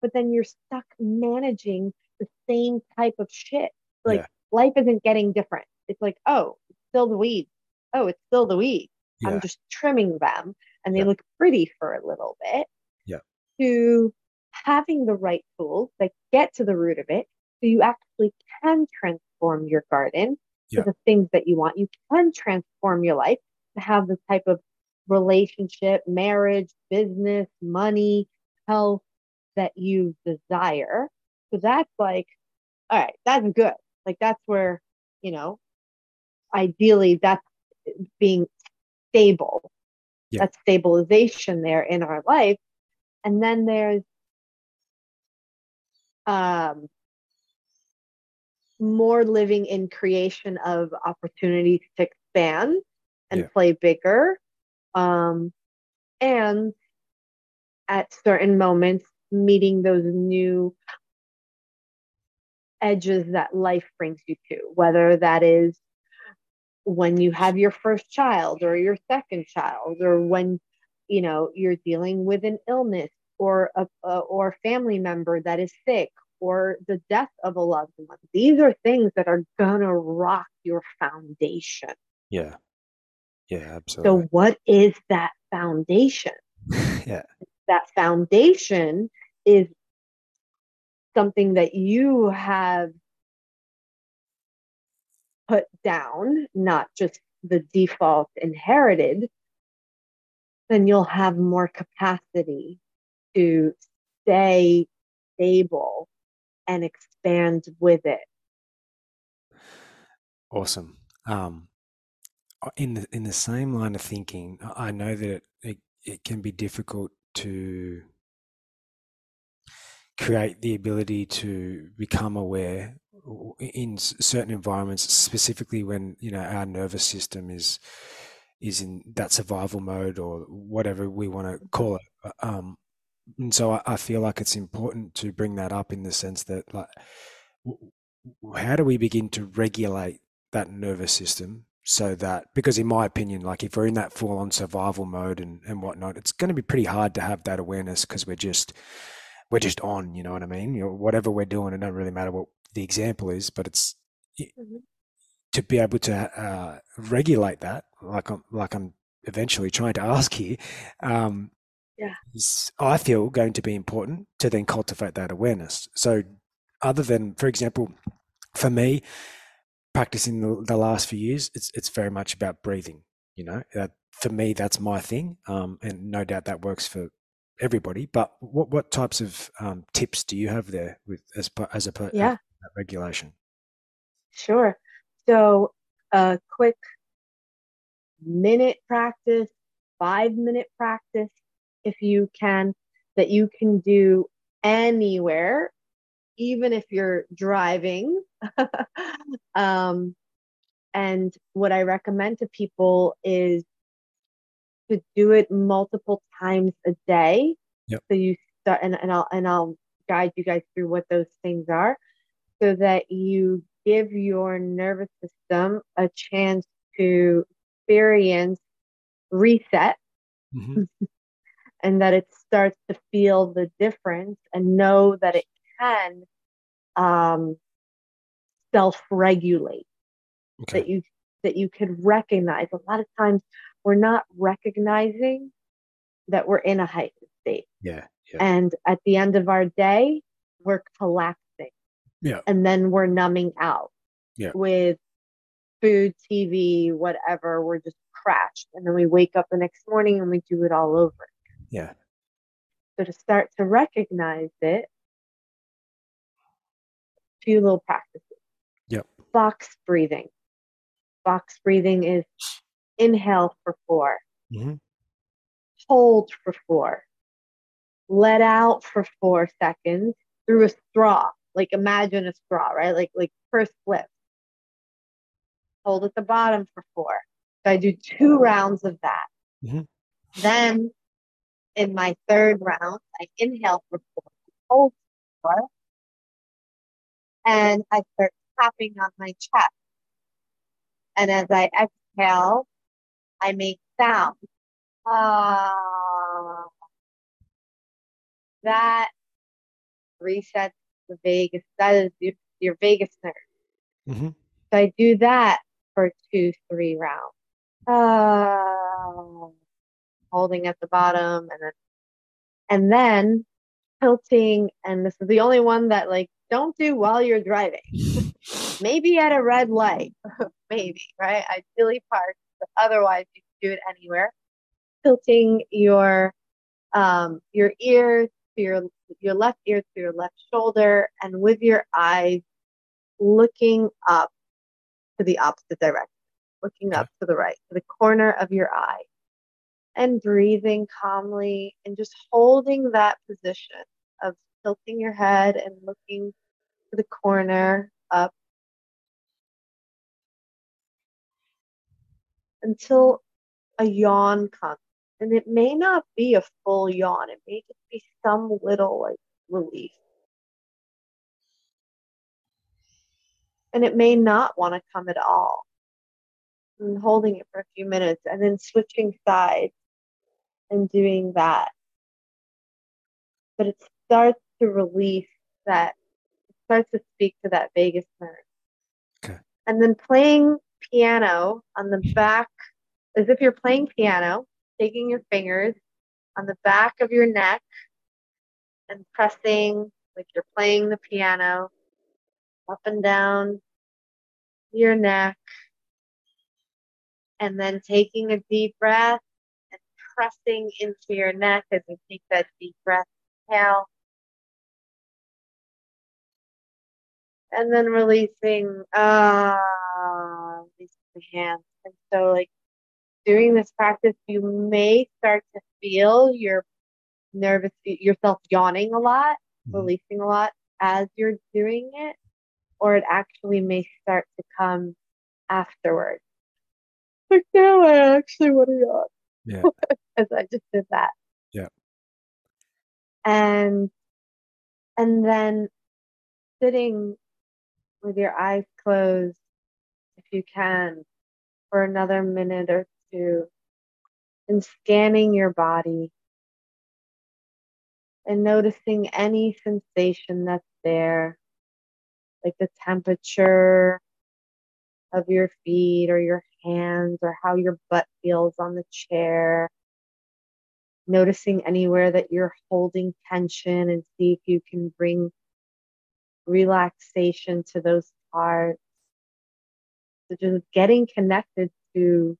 but then you're stuck managing the same type of shit. Like yeah. life isn't getting different. It's like, oh, it's still the weeds. Oh, it's still the weeds. Yeah. I'm just trimming them and they look pretty for a little bit. Yeah. To having the right tools that get to the root of it so you actually can transform your garden yeah. to the things that you want. You can transform your life to have the type of relationship, marriage, business, money, health that you desire. So that's like, all right, that's good. Like that's where, you know, ideally that's being stable. Yeah. That's stabilization there in our life. And then there's um, more living in creation of opportunities to expand and yeah. play bigger. Um, and at certain moments, meeting those new edges that life brings you to, whether that is when you have your first child or your second child, or when you know you're dealing with an illness or a, a or a family member that is sick or the death of a loved one. These are things that are gonna rock your foundation. Yeah. Yeah, absolutely. So what is that foundation? [LAUGHS] yeah. That foundation is something that you have put down, not just the default inherited, then you'll have more capacity to stay stable and expand with it. Awesome. Um, uh, in the in the same line of thinking, I know that it, it, can be difficult to create the ability to become aware in certain environments, specifically when you know our nervous system is is in that survival mode or whatever we want to call it. Uh, um, and so I, I, feel like it's important to bring that up in the sense that like how do we begin to regulate that nervous system so that because in my opinion like if we're in that full on survival mode and, and whatnot it's going to be pretty hard to have that awareness because we're just we're just on you know what i mean you know, whatever we're doing it don't really matter what the example is but it's Mhm. to be able to uh, regulate that like i'm like i'm eventually trying to [LAUGHS] ask here um Yeah. is i feel going to be important to then cultivate that awareness so other than for example for me practicing the, the last few years, it's it's very much about breathing. You know, that for me, that's my thing, um, and no doubt that works for everybody. But what what types of um, tips do you have there with as as a per, Yeah, uh, regulation? sure. So a quick minute practice, five minute practice, if you can, that you can do anywhere, even if you're driving. [LAUGHS] um, and what I recommend to people is to do it multiple times a day. Yep. So you start, and, and I'll and I'll guide you guys through what those things are, so that you give your nervous system a chance to experience reset Mhm. [LAUGHS] and that it starts to feel the difference and know that it can um, self-regulate Okay. that you that you can recognize a lot of times we're not recognizing that we're in a heightened state Yeah. Yeah. and at the end of our day we're collapsing Yeah. and then we're numbing out Yeah. with food tv whatever we're just crashed and then we wake up the next morning and we do it all over Yeah. so to start to recognize it few little practices. Yep. box breathing. Box breathing is inhale for four. Mhm. hold for four. Let out for four seconds through a straw. Like imagine a straw right? Like like first flip. Hold at the bottom for four. So i do two rounds of that. Mhm. then in my third round i inhale for four hold for four and i start tapping on my chest and as i exhale i make sound ah that resets the vagus. That is your, your vagus nerve. Mhm. So I do that for two, three rounds. Ah, holding at the bottom and then and then tilting. And this is the only one that like don't do while you're driving. [LAUGHS] Maybe at a red light, [LAUGHS] maybe right. Ideally parked, but otherwise you can do it anywhere. Tilting your um, your ear to your your left ear to your left shoulder, and with your eyes looking up to the opposite direction, looking up to the right, to the corner of your eye, and breathing calmly and just holding that position of tilting your head and looking to the corner up until a yawn comes. And it may not be a full yawn, it may just be some little like relief. And it may not want to come at all. And holding it for a few minutes and then switching sides and doing that. But it starts to release that, it starts to speak to that vagus nerve. Okay. And then playing piano on the back, as if you're playing piano, taking your fingers on the back of your neck and pressing like you're playing the piano up and down your neck. And then taking a deep breath pressing into your neck as you take that deep breath. Inhale. And then releasing, ah, releasing the hands. And so, like, doing this practice, you may start to feel your nervous, yourself yawning a lot, Mhm. releasing a lot as you're doing it, or it actually may start to come afterwards. Like, now I actually want to yawn Yeah. [LAUGHS] as I just did that. Yeah. And and then sitting with your eyes closed, if you can, for another minute or two and scanning your body and noticing any sensation that's there, like the temperature of your feet or your hands or how your butt feels on the chair. Noticing anywhere that you're holding tension and see if you can bring relaxation to those parts. So just getting connected to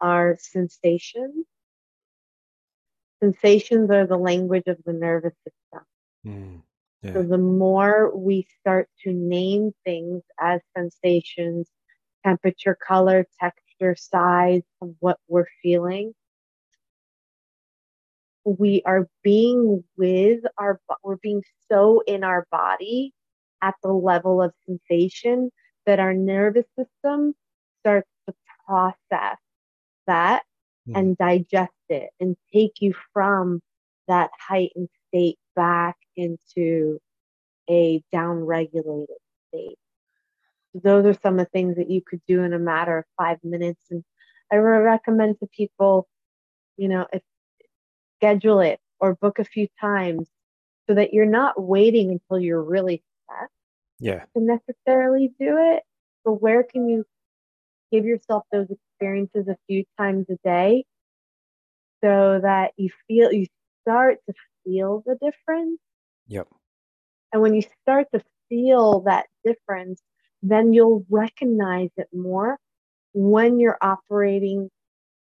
our sensations. Sensations are the language of the nervous system. Mm, yeah. So the more we start to name things as sensations, temperature, color, texture, size of what we're feeling, we are being with our we're being so in our body at the level of sensation that our nervous system starts to process that Mm. and digest it and take you from that heightened state back into a down-regulated state. Those are some of the things that you could do in a matter of five minutes. And I recommend to people, you know, if schedule it or book a few times so that you're not waiting until you're really stressed Yeah. to necessarily do it. But where can you give yourself those experiences a few times a day so that you feel you start to feel the difference Yep. and when you start to feel that difference then you'll recognize it more when you're operating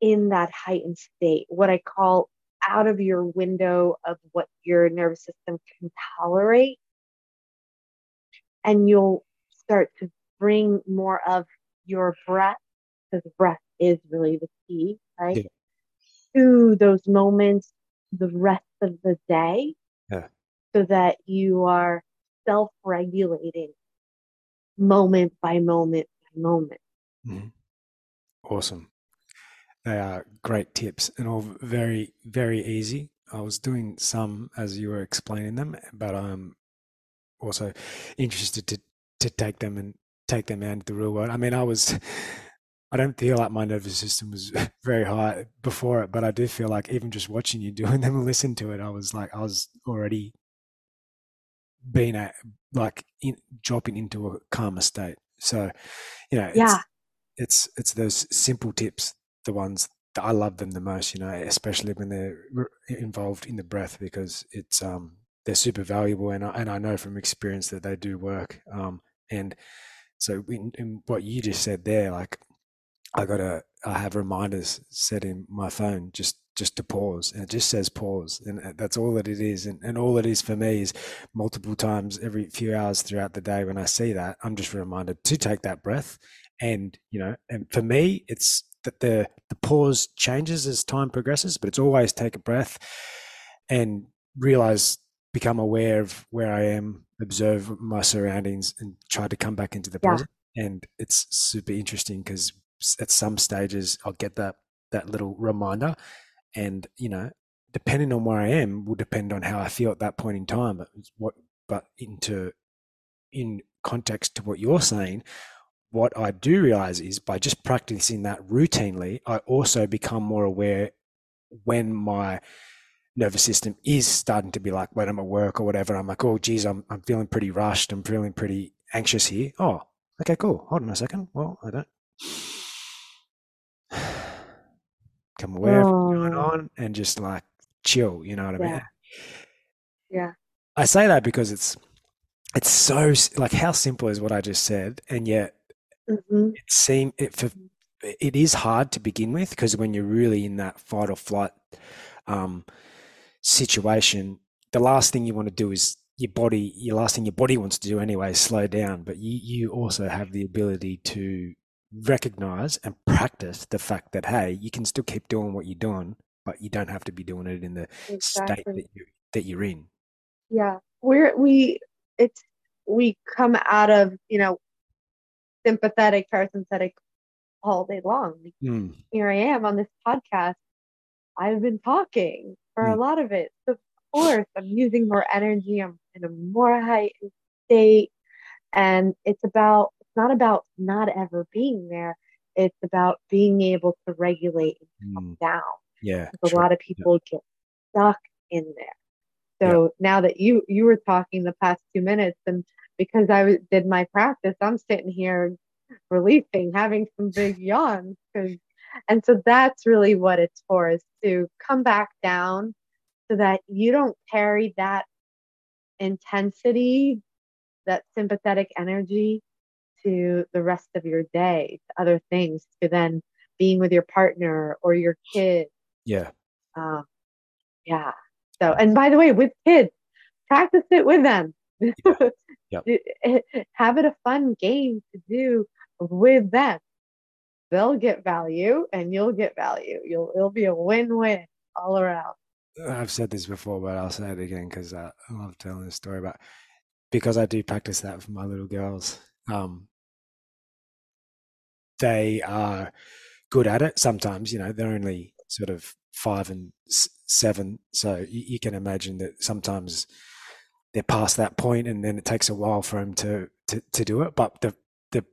in that heightened state what i call out of your window of what your nervous system can tolerate and you'll start to bring more of your breath because breath is really the key right Yeah. to those moments the rest of the day Yeah. so that you are self-regulating moment by moment by moment Mhm. Awesome. They are great tips and all very, very easy. I was doing some as you were explaining them, but I'm also interested to to take them and take them out into the real world. I mean, I was, [LAUGHS] I don't feel like my nervous system was [LAUGHS] very high before it, but I do feel like even just watching you [LAUGHS] doing them and listen to it, I was like, I was already being at like in, dropping into a calmer state. So, you know, it's, yeah it's it's those simple tips, the ones that I love them the most. You know, especially when they're involved in the breath because it's um they're super valuable, and I, and I know from experience that they do work. Um, and so in, in what you just said there, like I got to I have reminders set in my phone just just to pause, and it just says pause, and uh, that's all that it is. And and all it is for me is multiple times every few hours throughout the day when I see that, I'm just reminded to take that breath and you know and for me it's that the the pause changes as time progresses but it's always take a breath and realize become aware of where i am observe my surroundings and try to come back into the Yeah. present and it's super interesting because at some stages i'll get that that little reminder and you know depending on where i am will depend on how i feel at that point in time but what but into in context to what you're saying what I do realize is by just practicing that routinely, I also become more aware when my nervous system is starting to be like when I'm at work or whatever. I'm like, oh, geez, I'm, I'm feeling pretty rushed. I'm feeling pretty anxious here. Oh, okay, cool. Hold on a second. Well, I don't. [SIGHS] Come aware what's going Oh. on and just like chill. You know what I mean? Yeah. I say that because it's it's so like how simple is what I just said, and yet hmm it seem it for it is hard to begin with because when you're really in that fight or flight um, situation, the last thing you want to do is your body. Your last thing your body wants to do anyway is slow down. But you you also have the ability to recognize and practice the fact that hey, you can still keep doing what you're doing, but you don't have to be doing it in the state that you that you're in. Yeah. We're we it's we come out of, you know, sympathetic, parasympathetic all day long. Mm, Here I am on this podcast. I've been talking for a Mm. lot of it. So of course I'm using more energy. I'm in a more heightened state. And it's about not about not ever being there. it's about being able to regulate and come Mm, down. yeah. A lot of people get stuck in there. So now that you you were talking the past two minutes, and because I did my practice, I'm sitting here releasing, having some [LAUGHS] big yawns, because and so that's really what it's for is to come back down so that you don't carry that intensity, that sympathetic energy to the rest of your day, to other things, to then being with your partner or your kid. Yeah. Um, yeah. So, and by the way, with kids, practice it with them. [LAUGHS] Yep. [LAUGHS] Have it a fun game to do with them. They'll get value and you'll get value. You'll it'll be a win-win all around. I've said this before, but I'll say it again because I love telling this story about because I do practice that for my little girls. Um, they are good at it. Sometimes, you know, they're only sort of five and seven, so you, you can imagine that sometimes they're past that point, and then it takes a while for them to to, to do it. But the the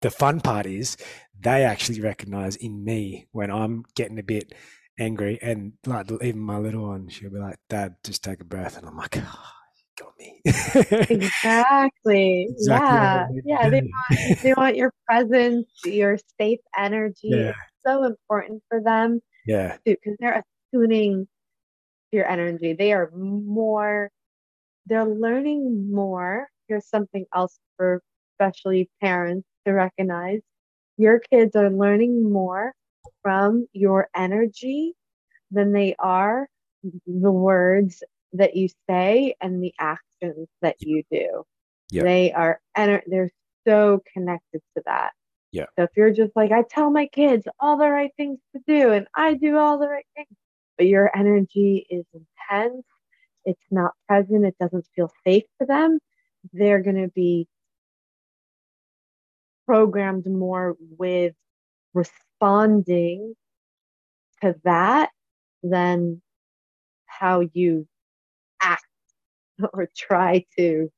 the fun part is they actually recognize in me when I'm getting a bit angry, and like even my little one, she'll be like, "Dad, just take a breath," and I'm like, oh, "You got me." [LAUGHS] Exactly. Exactly yeah. Yeah. They want, they want your presence, your safe energy. Yeah. It's so important for them yeah, because they're attuning to your energy. They are more, they're learning more. Here's something else for especially parents to recognize. Your kids are learning more from your energy than they are the words that you say and the actions that you do. Yeah. They are ener- they're so connected to that. Yeah. So if you're just like, I tell my kids all the right things to do and I do all the right things, but your energy is intense, it's not present, it doesn't feel safe to them, they're gonna be programmed more with responding to that than how you act [LAUGHS] or try to,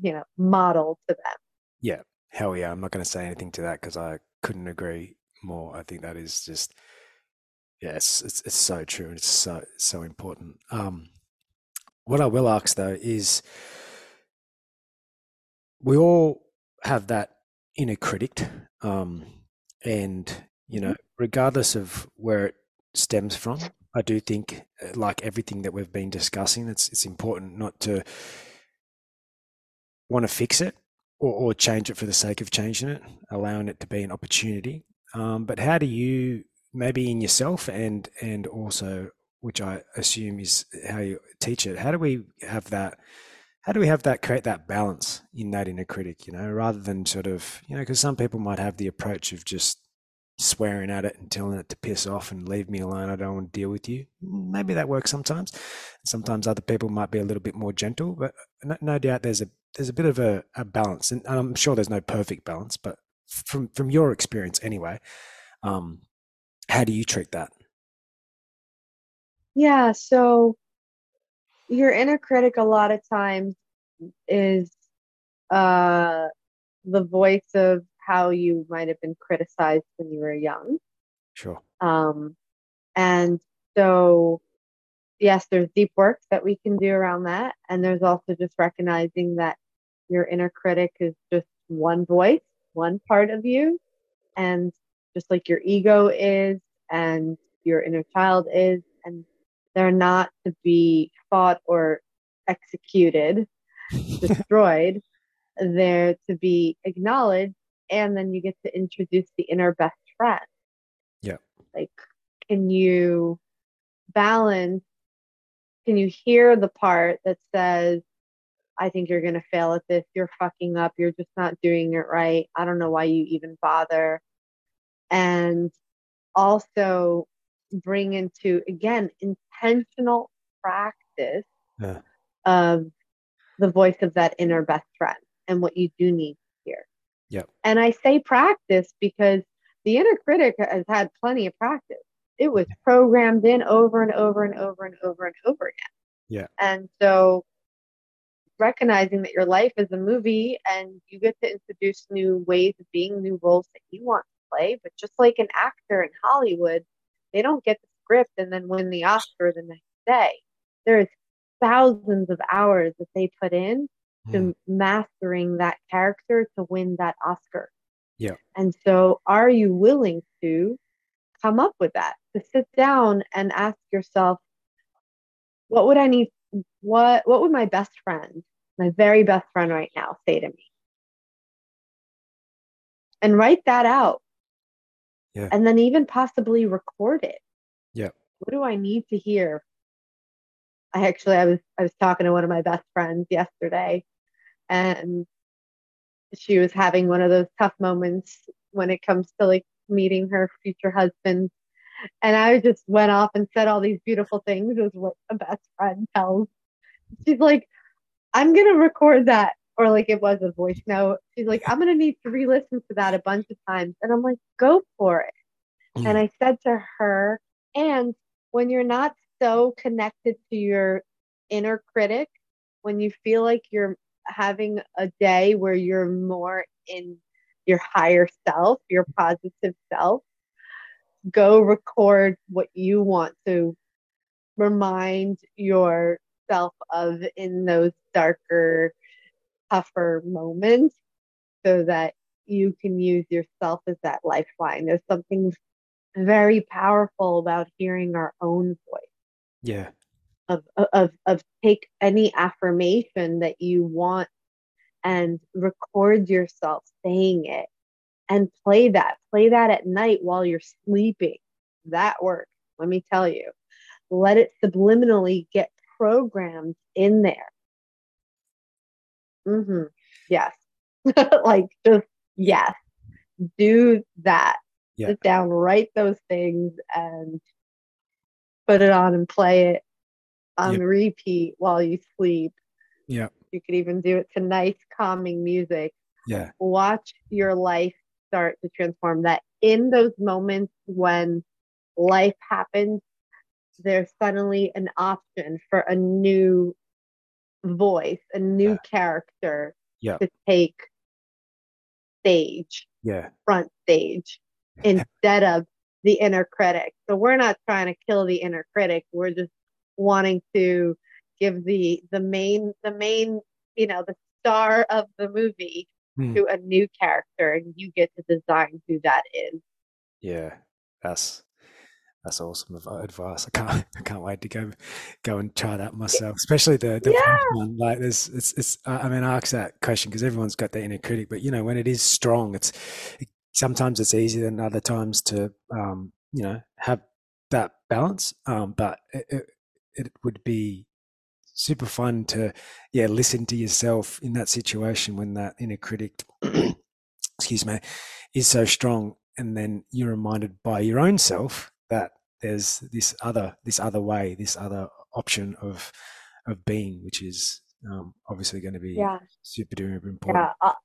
you know, model to them. yeah, hell yeah. I'm not going to say anything to that because I couldn't agree more. I think that is just, yeah, it's it's, it's so true and it's so so important. Um, what I will ask though is, we all have that inner critic, um, and you know, regardless of where it stems from, I do think, uh, like everything that we've been discussing, it's it's important not to want to fix it or, or change it for the sake of changing it, allowing it to be an opportunity. Um, but how do you, maybe in yourself and and also, which I assume is how you teach it, how do we have that? How do we have that create that balance in that inner critic? You know, rather than sort of you know, because some people might have the approach of just swearing at it and telling it to piss off and leave me alone. I don't want to deal with you. Maybe that works sometimes. Sometimes other people might be a little bit more gentle, but no, no doubt there's a there's a bit of a, a balance, and I'm sure there's no perfect balance, but from from your experience anyway, um, how do you treat that? Yeah, so your inner critic a lot of times is uh the voice of how you might have been criticized when you were young. Sure. Um, and so, yes, there's deep work that we can do around that. And there's also just recognizing that your inner critic is just one voice, one part of you. And just like your ego is, and your inner child is, and they're not to be fought or executed, [LAUGHS] destroyed. They're to be acknowledged. And then you get to introduce the inner best friend. Yeah. Like, can you balance? Can you hear the part that says, I think you're going to fail at this. You're fucking up. You're just not doing it right. I don't know why you even bother. And also bring into, again, intentional practice Yeah. of the voice of that inner best friend and what you do need Yep. And I say practice because the inner critic has had plenty of practice. It was programmed in over and over and over and over and over again. Yeah. And so recognizing that your life is a movie and you get to introduce new ways of being, new roles that you want to play, but just like an actor in Hollywood, they don't get the script and then win the Oscar the next day. There's thousands of hours that they put in to Mm. mastering that character to win that Oscar. Yeah. And so, are you willing to come up with that? To sit down and ask yourself, what would I need? What What would my best friend, my very best friend right now, say to me? And write that out. Yeah. And then even possibly record it. Yeah. What do I need to hear? I actually I was I was talking to one of my best friends yesterday and she was having one of those tough moments when it comes to like meeting her future husband. And I just went off and said all these beautiful things is what a best friend tells. She's like, I'm gonna record that. Or like it was a voice note. She's like, I'm gonna need to re-listen to that a bunch of times. And I'm like, go for it. Mm. And I said to her, and when you're not so connected to your inner critic, when you feel like you're having a day where you're more in your higher self, your positive self, go record what you want to remind yourself of in those darker, tougher moments so that you can use yourself as that lifeline. There's something very powerful about hearing our own voice Yeah. of of of take any affirmation that you want and record yourself saying it and play that play that at night while you're sleeping. That works let me tell you. Let it subliminally get programmed in there. Mm-hmm yes. [LAUGHS] Like just yes. Do that. Yeah. sit down write those things and put it on and play it on Yeah. repeat while you sleep Yeah. you could even do it to nice calming music Yeah. watch your life start to transform that in those moments when life happens there's suddenly an option for a new voice a new Yeah. character Yeah. to take stage Yeah. front stage instead of the inner critic so we're not trying to kill the inner critic we're just wanting to give the the main the main you know the star of the movie Hmm. to a new character and you get to design who that is Yeah. That's that's awesome advice. I can't [LAUGHS] I can't wait to go go and try that myself. Especially the the Yeah. one. Like there's it's it's I mean I ask that question because everyone's got their inner critic, but you know when it is strong, it's it, sometimes it's easier than other times to um you know have that balance. Um, but it, it, would be super fun to yeah listen to yourself in that situation when that inner critic [CLEARS THROAT] excuse me is so strong and then you're reminded by your own self that there's this other this other way this other option of of being which is um, obviously going to be yeah super duper important yeah I'll,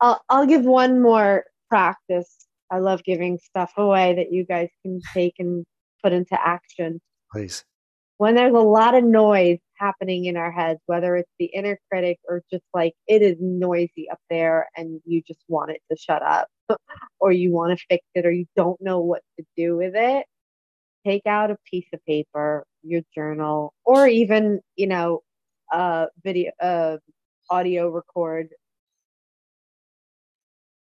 I'll, I'll give one more practice. I love giving stuff away that you guys can take and put into action. Please. When there's a lot of noise happening in our heads, whether it's the inner critic or just like it is noisy up there and you just want it to shut up [LAUGHS] or you want to fix it or you don't know what to do with it, take out a piece of paper, your journal, or even, you know, a video, uh, audio record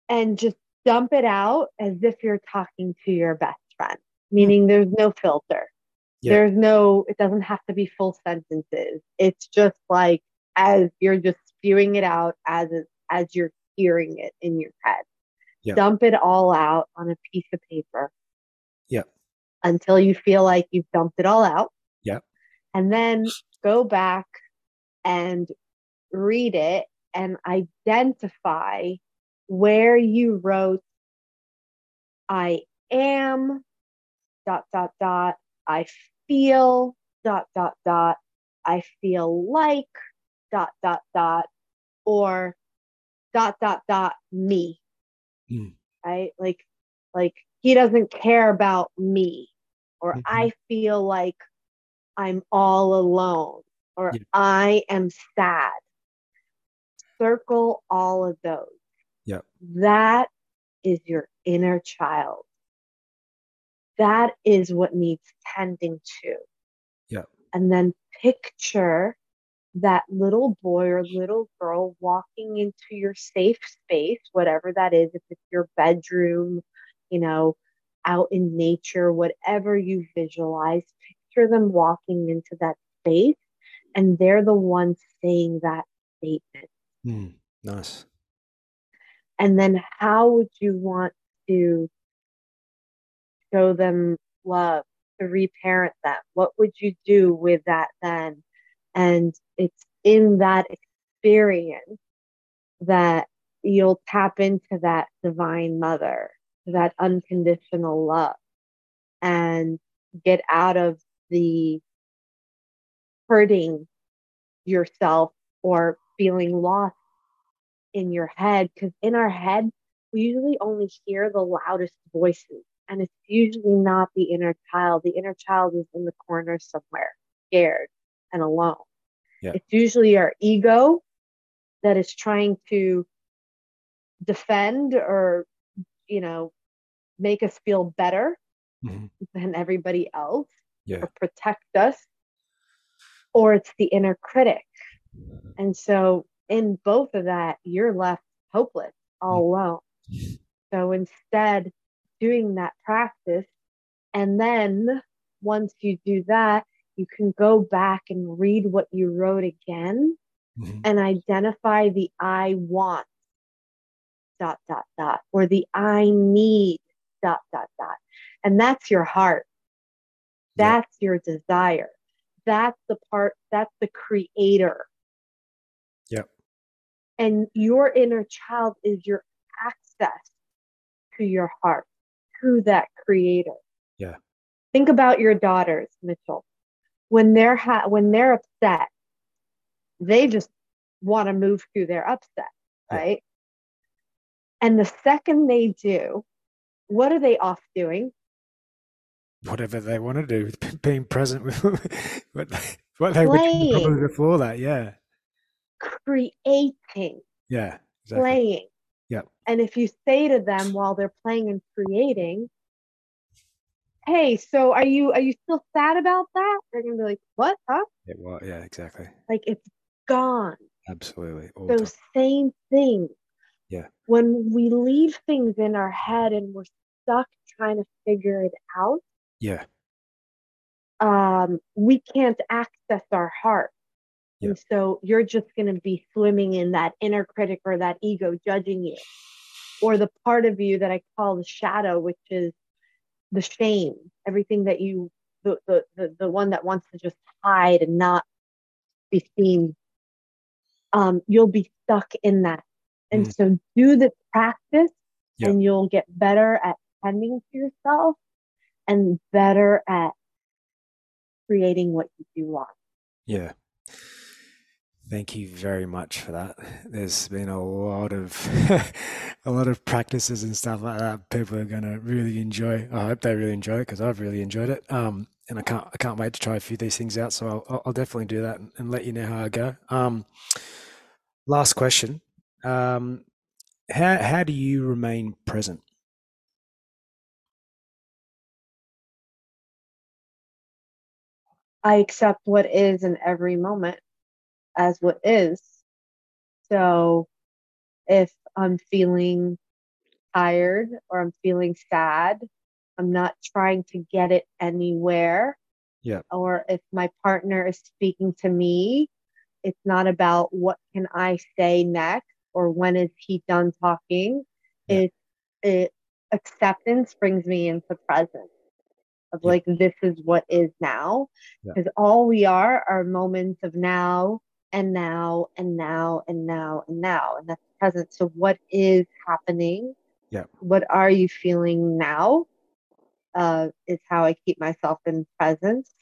and just dump it out as if you're talking to your best friend, meaning hmm. there's no filter. Yeah. There's no, it doesn't have to be full sentences. It's just like as you're just spewing it out as as you're hearing it in your head. Yeah. Dump it all out on a piece of paper. Yeah. Until you feel like you've dumped it all out. Yeah. And then go back and read it and identify where you wrote I am dot dot dot I feel dot dot dot I feel like dot dot dot or dot dot dot me Mm. right like like he doesn't care about me or Mhm. I feel like I'm all alone or Yeah. I am sad circle all of those Yeah. that is your inner child. That is what needs tending to. Yeah. And then picture that little boy or little girl walking into your safe space, whatever that is, if it's your bedroom, you know, out in nature, whatever you visualize, picture them walking into that space and they're the ones saying that statement. Mm, nice. And then how would you want to show them love, to reparent them? What would you do with that then? And it's in that experience that you'll tap into that divine mother, that unconditional love, and get out of the hurting yourself or feeling lost in your head. Because in our head, we usually only hear the loudest voices, and it's usually not the inner child. The inner child is in the corner somewhere, scared and alone. Yeah. It's usually our ego that is trying to defend or, you know, make us feel better Mhm. than everybody else Yeah. or protect us, or it's the inner critic. And so, in both of that, you're left hopeless, all alone. So, instead, doing that practice, and then once you do that, you can go back and read what you wrote again Mhm. and identify the I want dot dot dot or the I need dot dot dot. And that's your heart. Yeah. That's your desire. That's the part, that's the creator. And your inner child is your access to your heart, to that creator. Yeah. Think about your daughters, Mitchell. When they're ha- when they're upset, they just want to move through their upset, Yeah. right? And the second they do, what are they off doing? Whatever they want to do, [LAUGHS] being present with [LAUGHS] what they, what they doing probably before that. Yeah. Creating, Yeah. Exactly. playing. Yeah. And if you say to them while they're playing and creating, "Hey, so are you are you still sad about that?" They're gonna be like, "What? Huh?" Yeah, well, yeah, exactly. Like it's gone. Absolutely. All those time. same things. Yeah. When we leave things in our head and we're stuck trying to figure it out, Yeah. um, we can't access our heart. Yeah. And so you're just going to be swimming in that inner critic or that ego judging you, or the part of you that I call the shadow, which is the shame, everything that you, the, the, the, the one that wants to just hide and not be seen. Um, you'll be stuck in that. And Mm. so do the practice Yeah. and you'll get better at tending to yourself and better at creating what you do want. Yeah. Thank you very much for that. There's been a lot of [LAUGHS] a lot of practices and stuff like that. People are gonna really enjoy. I hope they really enjoy it because I've really enjoyed it. Um, and I can't I can't wait to try a few of these things out. So I'll I'll- definitely do that and, and let you know how I go. Um, last question. Um, how how do you remain present? I accept what is in every moment as what is. So if I'm feeling tired or I'm feeling sad, I'm not trying to get it anywhere. Yeah. Or if my partner is speaking to me, it's not about what can I say next or when is he done talking. Yeah. It's it acceptance brings me into presence of Yeah. like this is what is now Yeah. because all we are are moments of now and now and now and now and now and that's present so what is happening Yeah. what are you feeling now uh, is how i keep myself in presence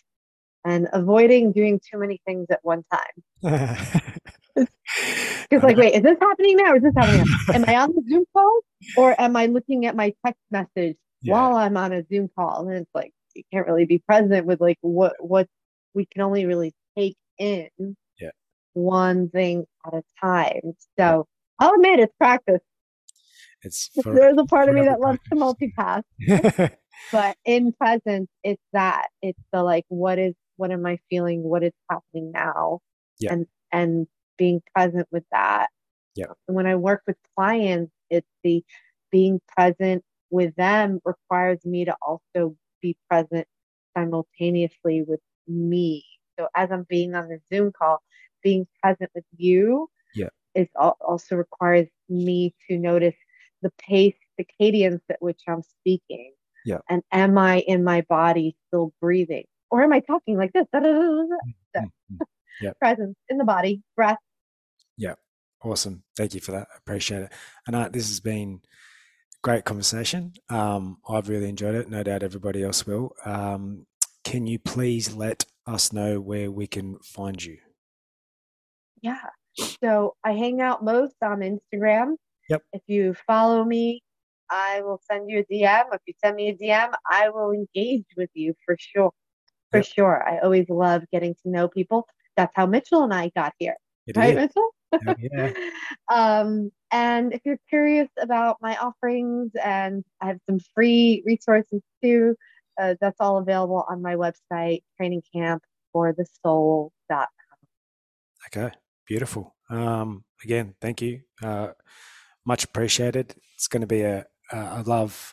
and avoiding doing too many things at one time [LAUGHS] because like wait is this happening now or is this happening now? am i on the zoom call or am i looking at my text message Yeah. while i'm on a zoom call and it's like you can't really be present with like what what we can only really take in. One thing at a time so i'll admit it's practice It's for, there's a part of me that loves to multitask. [LAUGHS] but in presence, it's that. It's the like, what is what am I feeling? What is happening now? Yeah. And and being present with that. Yeah. And when I work with clients, it's the being present with them requires me to also be present simultaneously with me. So as I'm being on the Zoom call, being present with you yeah. is also requires me to notice the pace, the cadence at which I'm speaking. Yeah. And am I in my body still breathing? Or am I talking like this? Mm-hmm. Yeah. [LAUGHS] Presence in the body, breath. Yeah. Awesome. Thank you for that. I appreciate it. And uh, this has been great conversation. Um, I've really enjoyed it. No doubt everybody else will. Um, can you please let us know where we can find you? Yeah. So I hang out most on Instagram. Yep. If you follow me, I will send you a DM. If you send me a DM, I will engage with you for sure. For yep. sure. I always love getting to know people. That's how Mitchell and I got here. It right, is. Mitchell? yeah. [LAUGHS] um, and if you're curious about my offerings, and I have some free resources too, uh, that's all available on my website, trainingcampforthesoul.com. Okay, beautiful. Um, again, thank you. Uh, much appreciated. It's going to be a. I love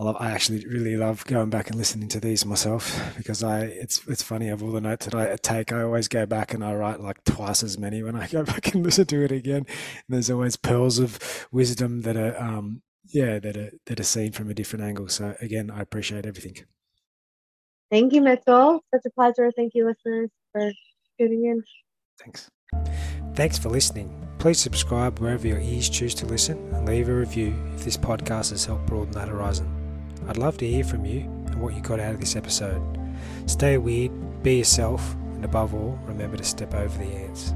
I love. I actually really love going back and listening to these myself because I. It's it's funny of all the notes that I take. I always go back and I write like twice as many when I go [LAUGHS] back and listen to it again. And there's always pearls of wisdom that are, um, yeah, that are that are seen from a different angle. So again, I appreciate everything. Thank you, Mitchell. Such a pleasure. Thank you, listeners, for tuning in. Thanks. Thanks for listening. Please subscribe wherever your ears choose to listen and leave a review if this podcast has helped broaden that horizon. I'd love to hear from you and what you got out of this episode. Stay weird, be yourself, and above all, remember to step over the ants.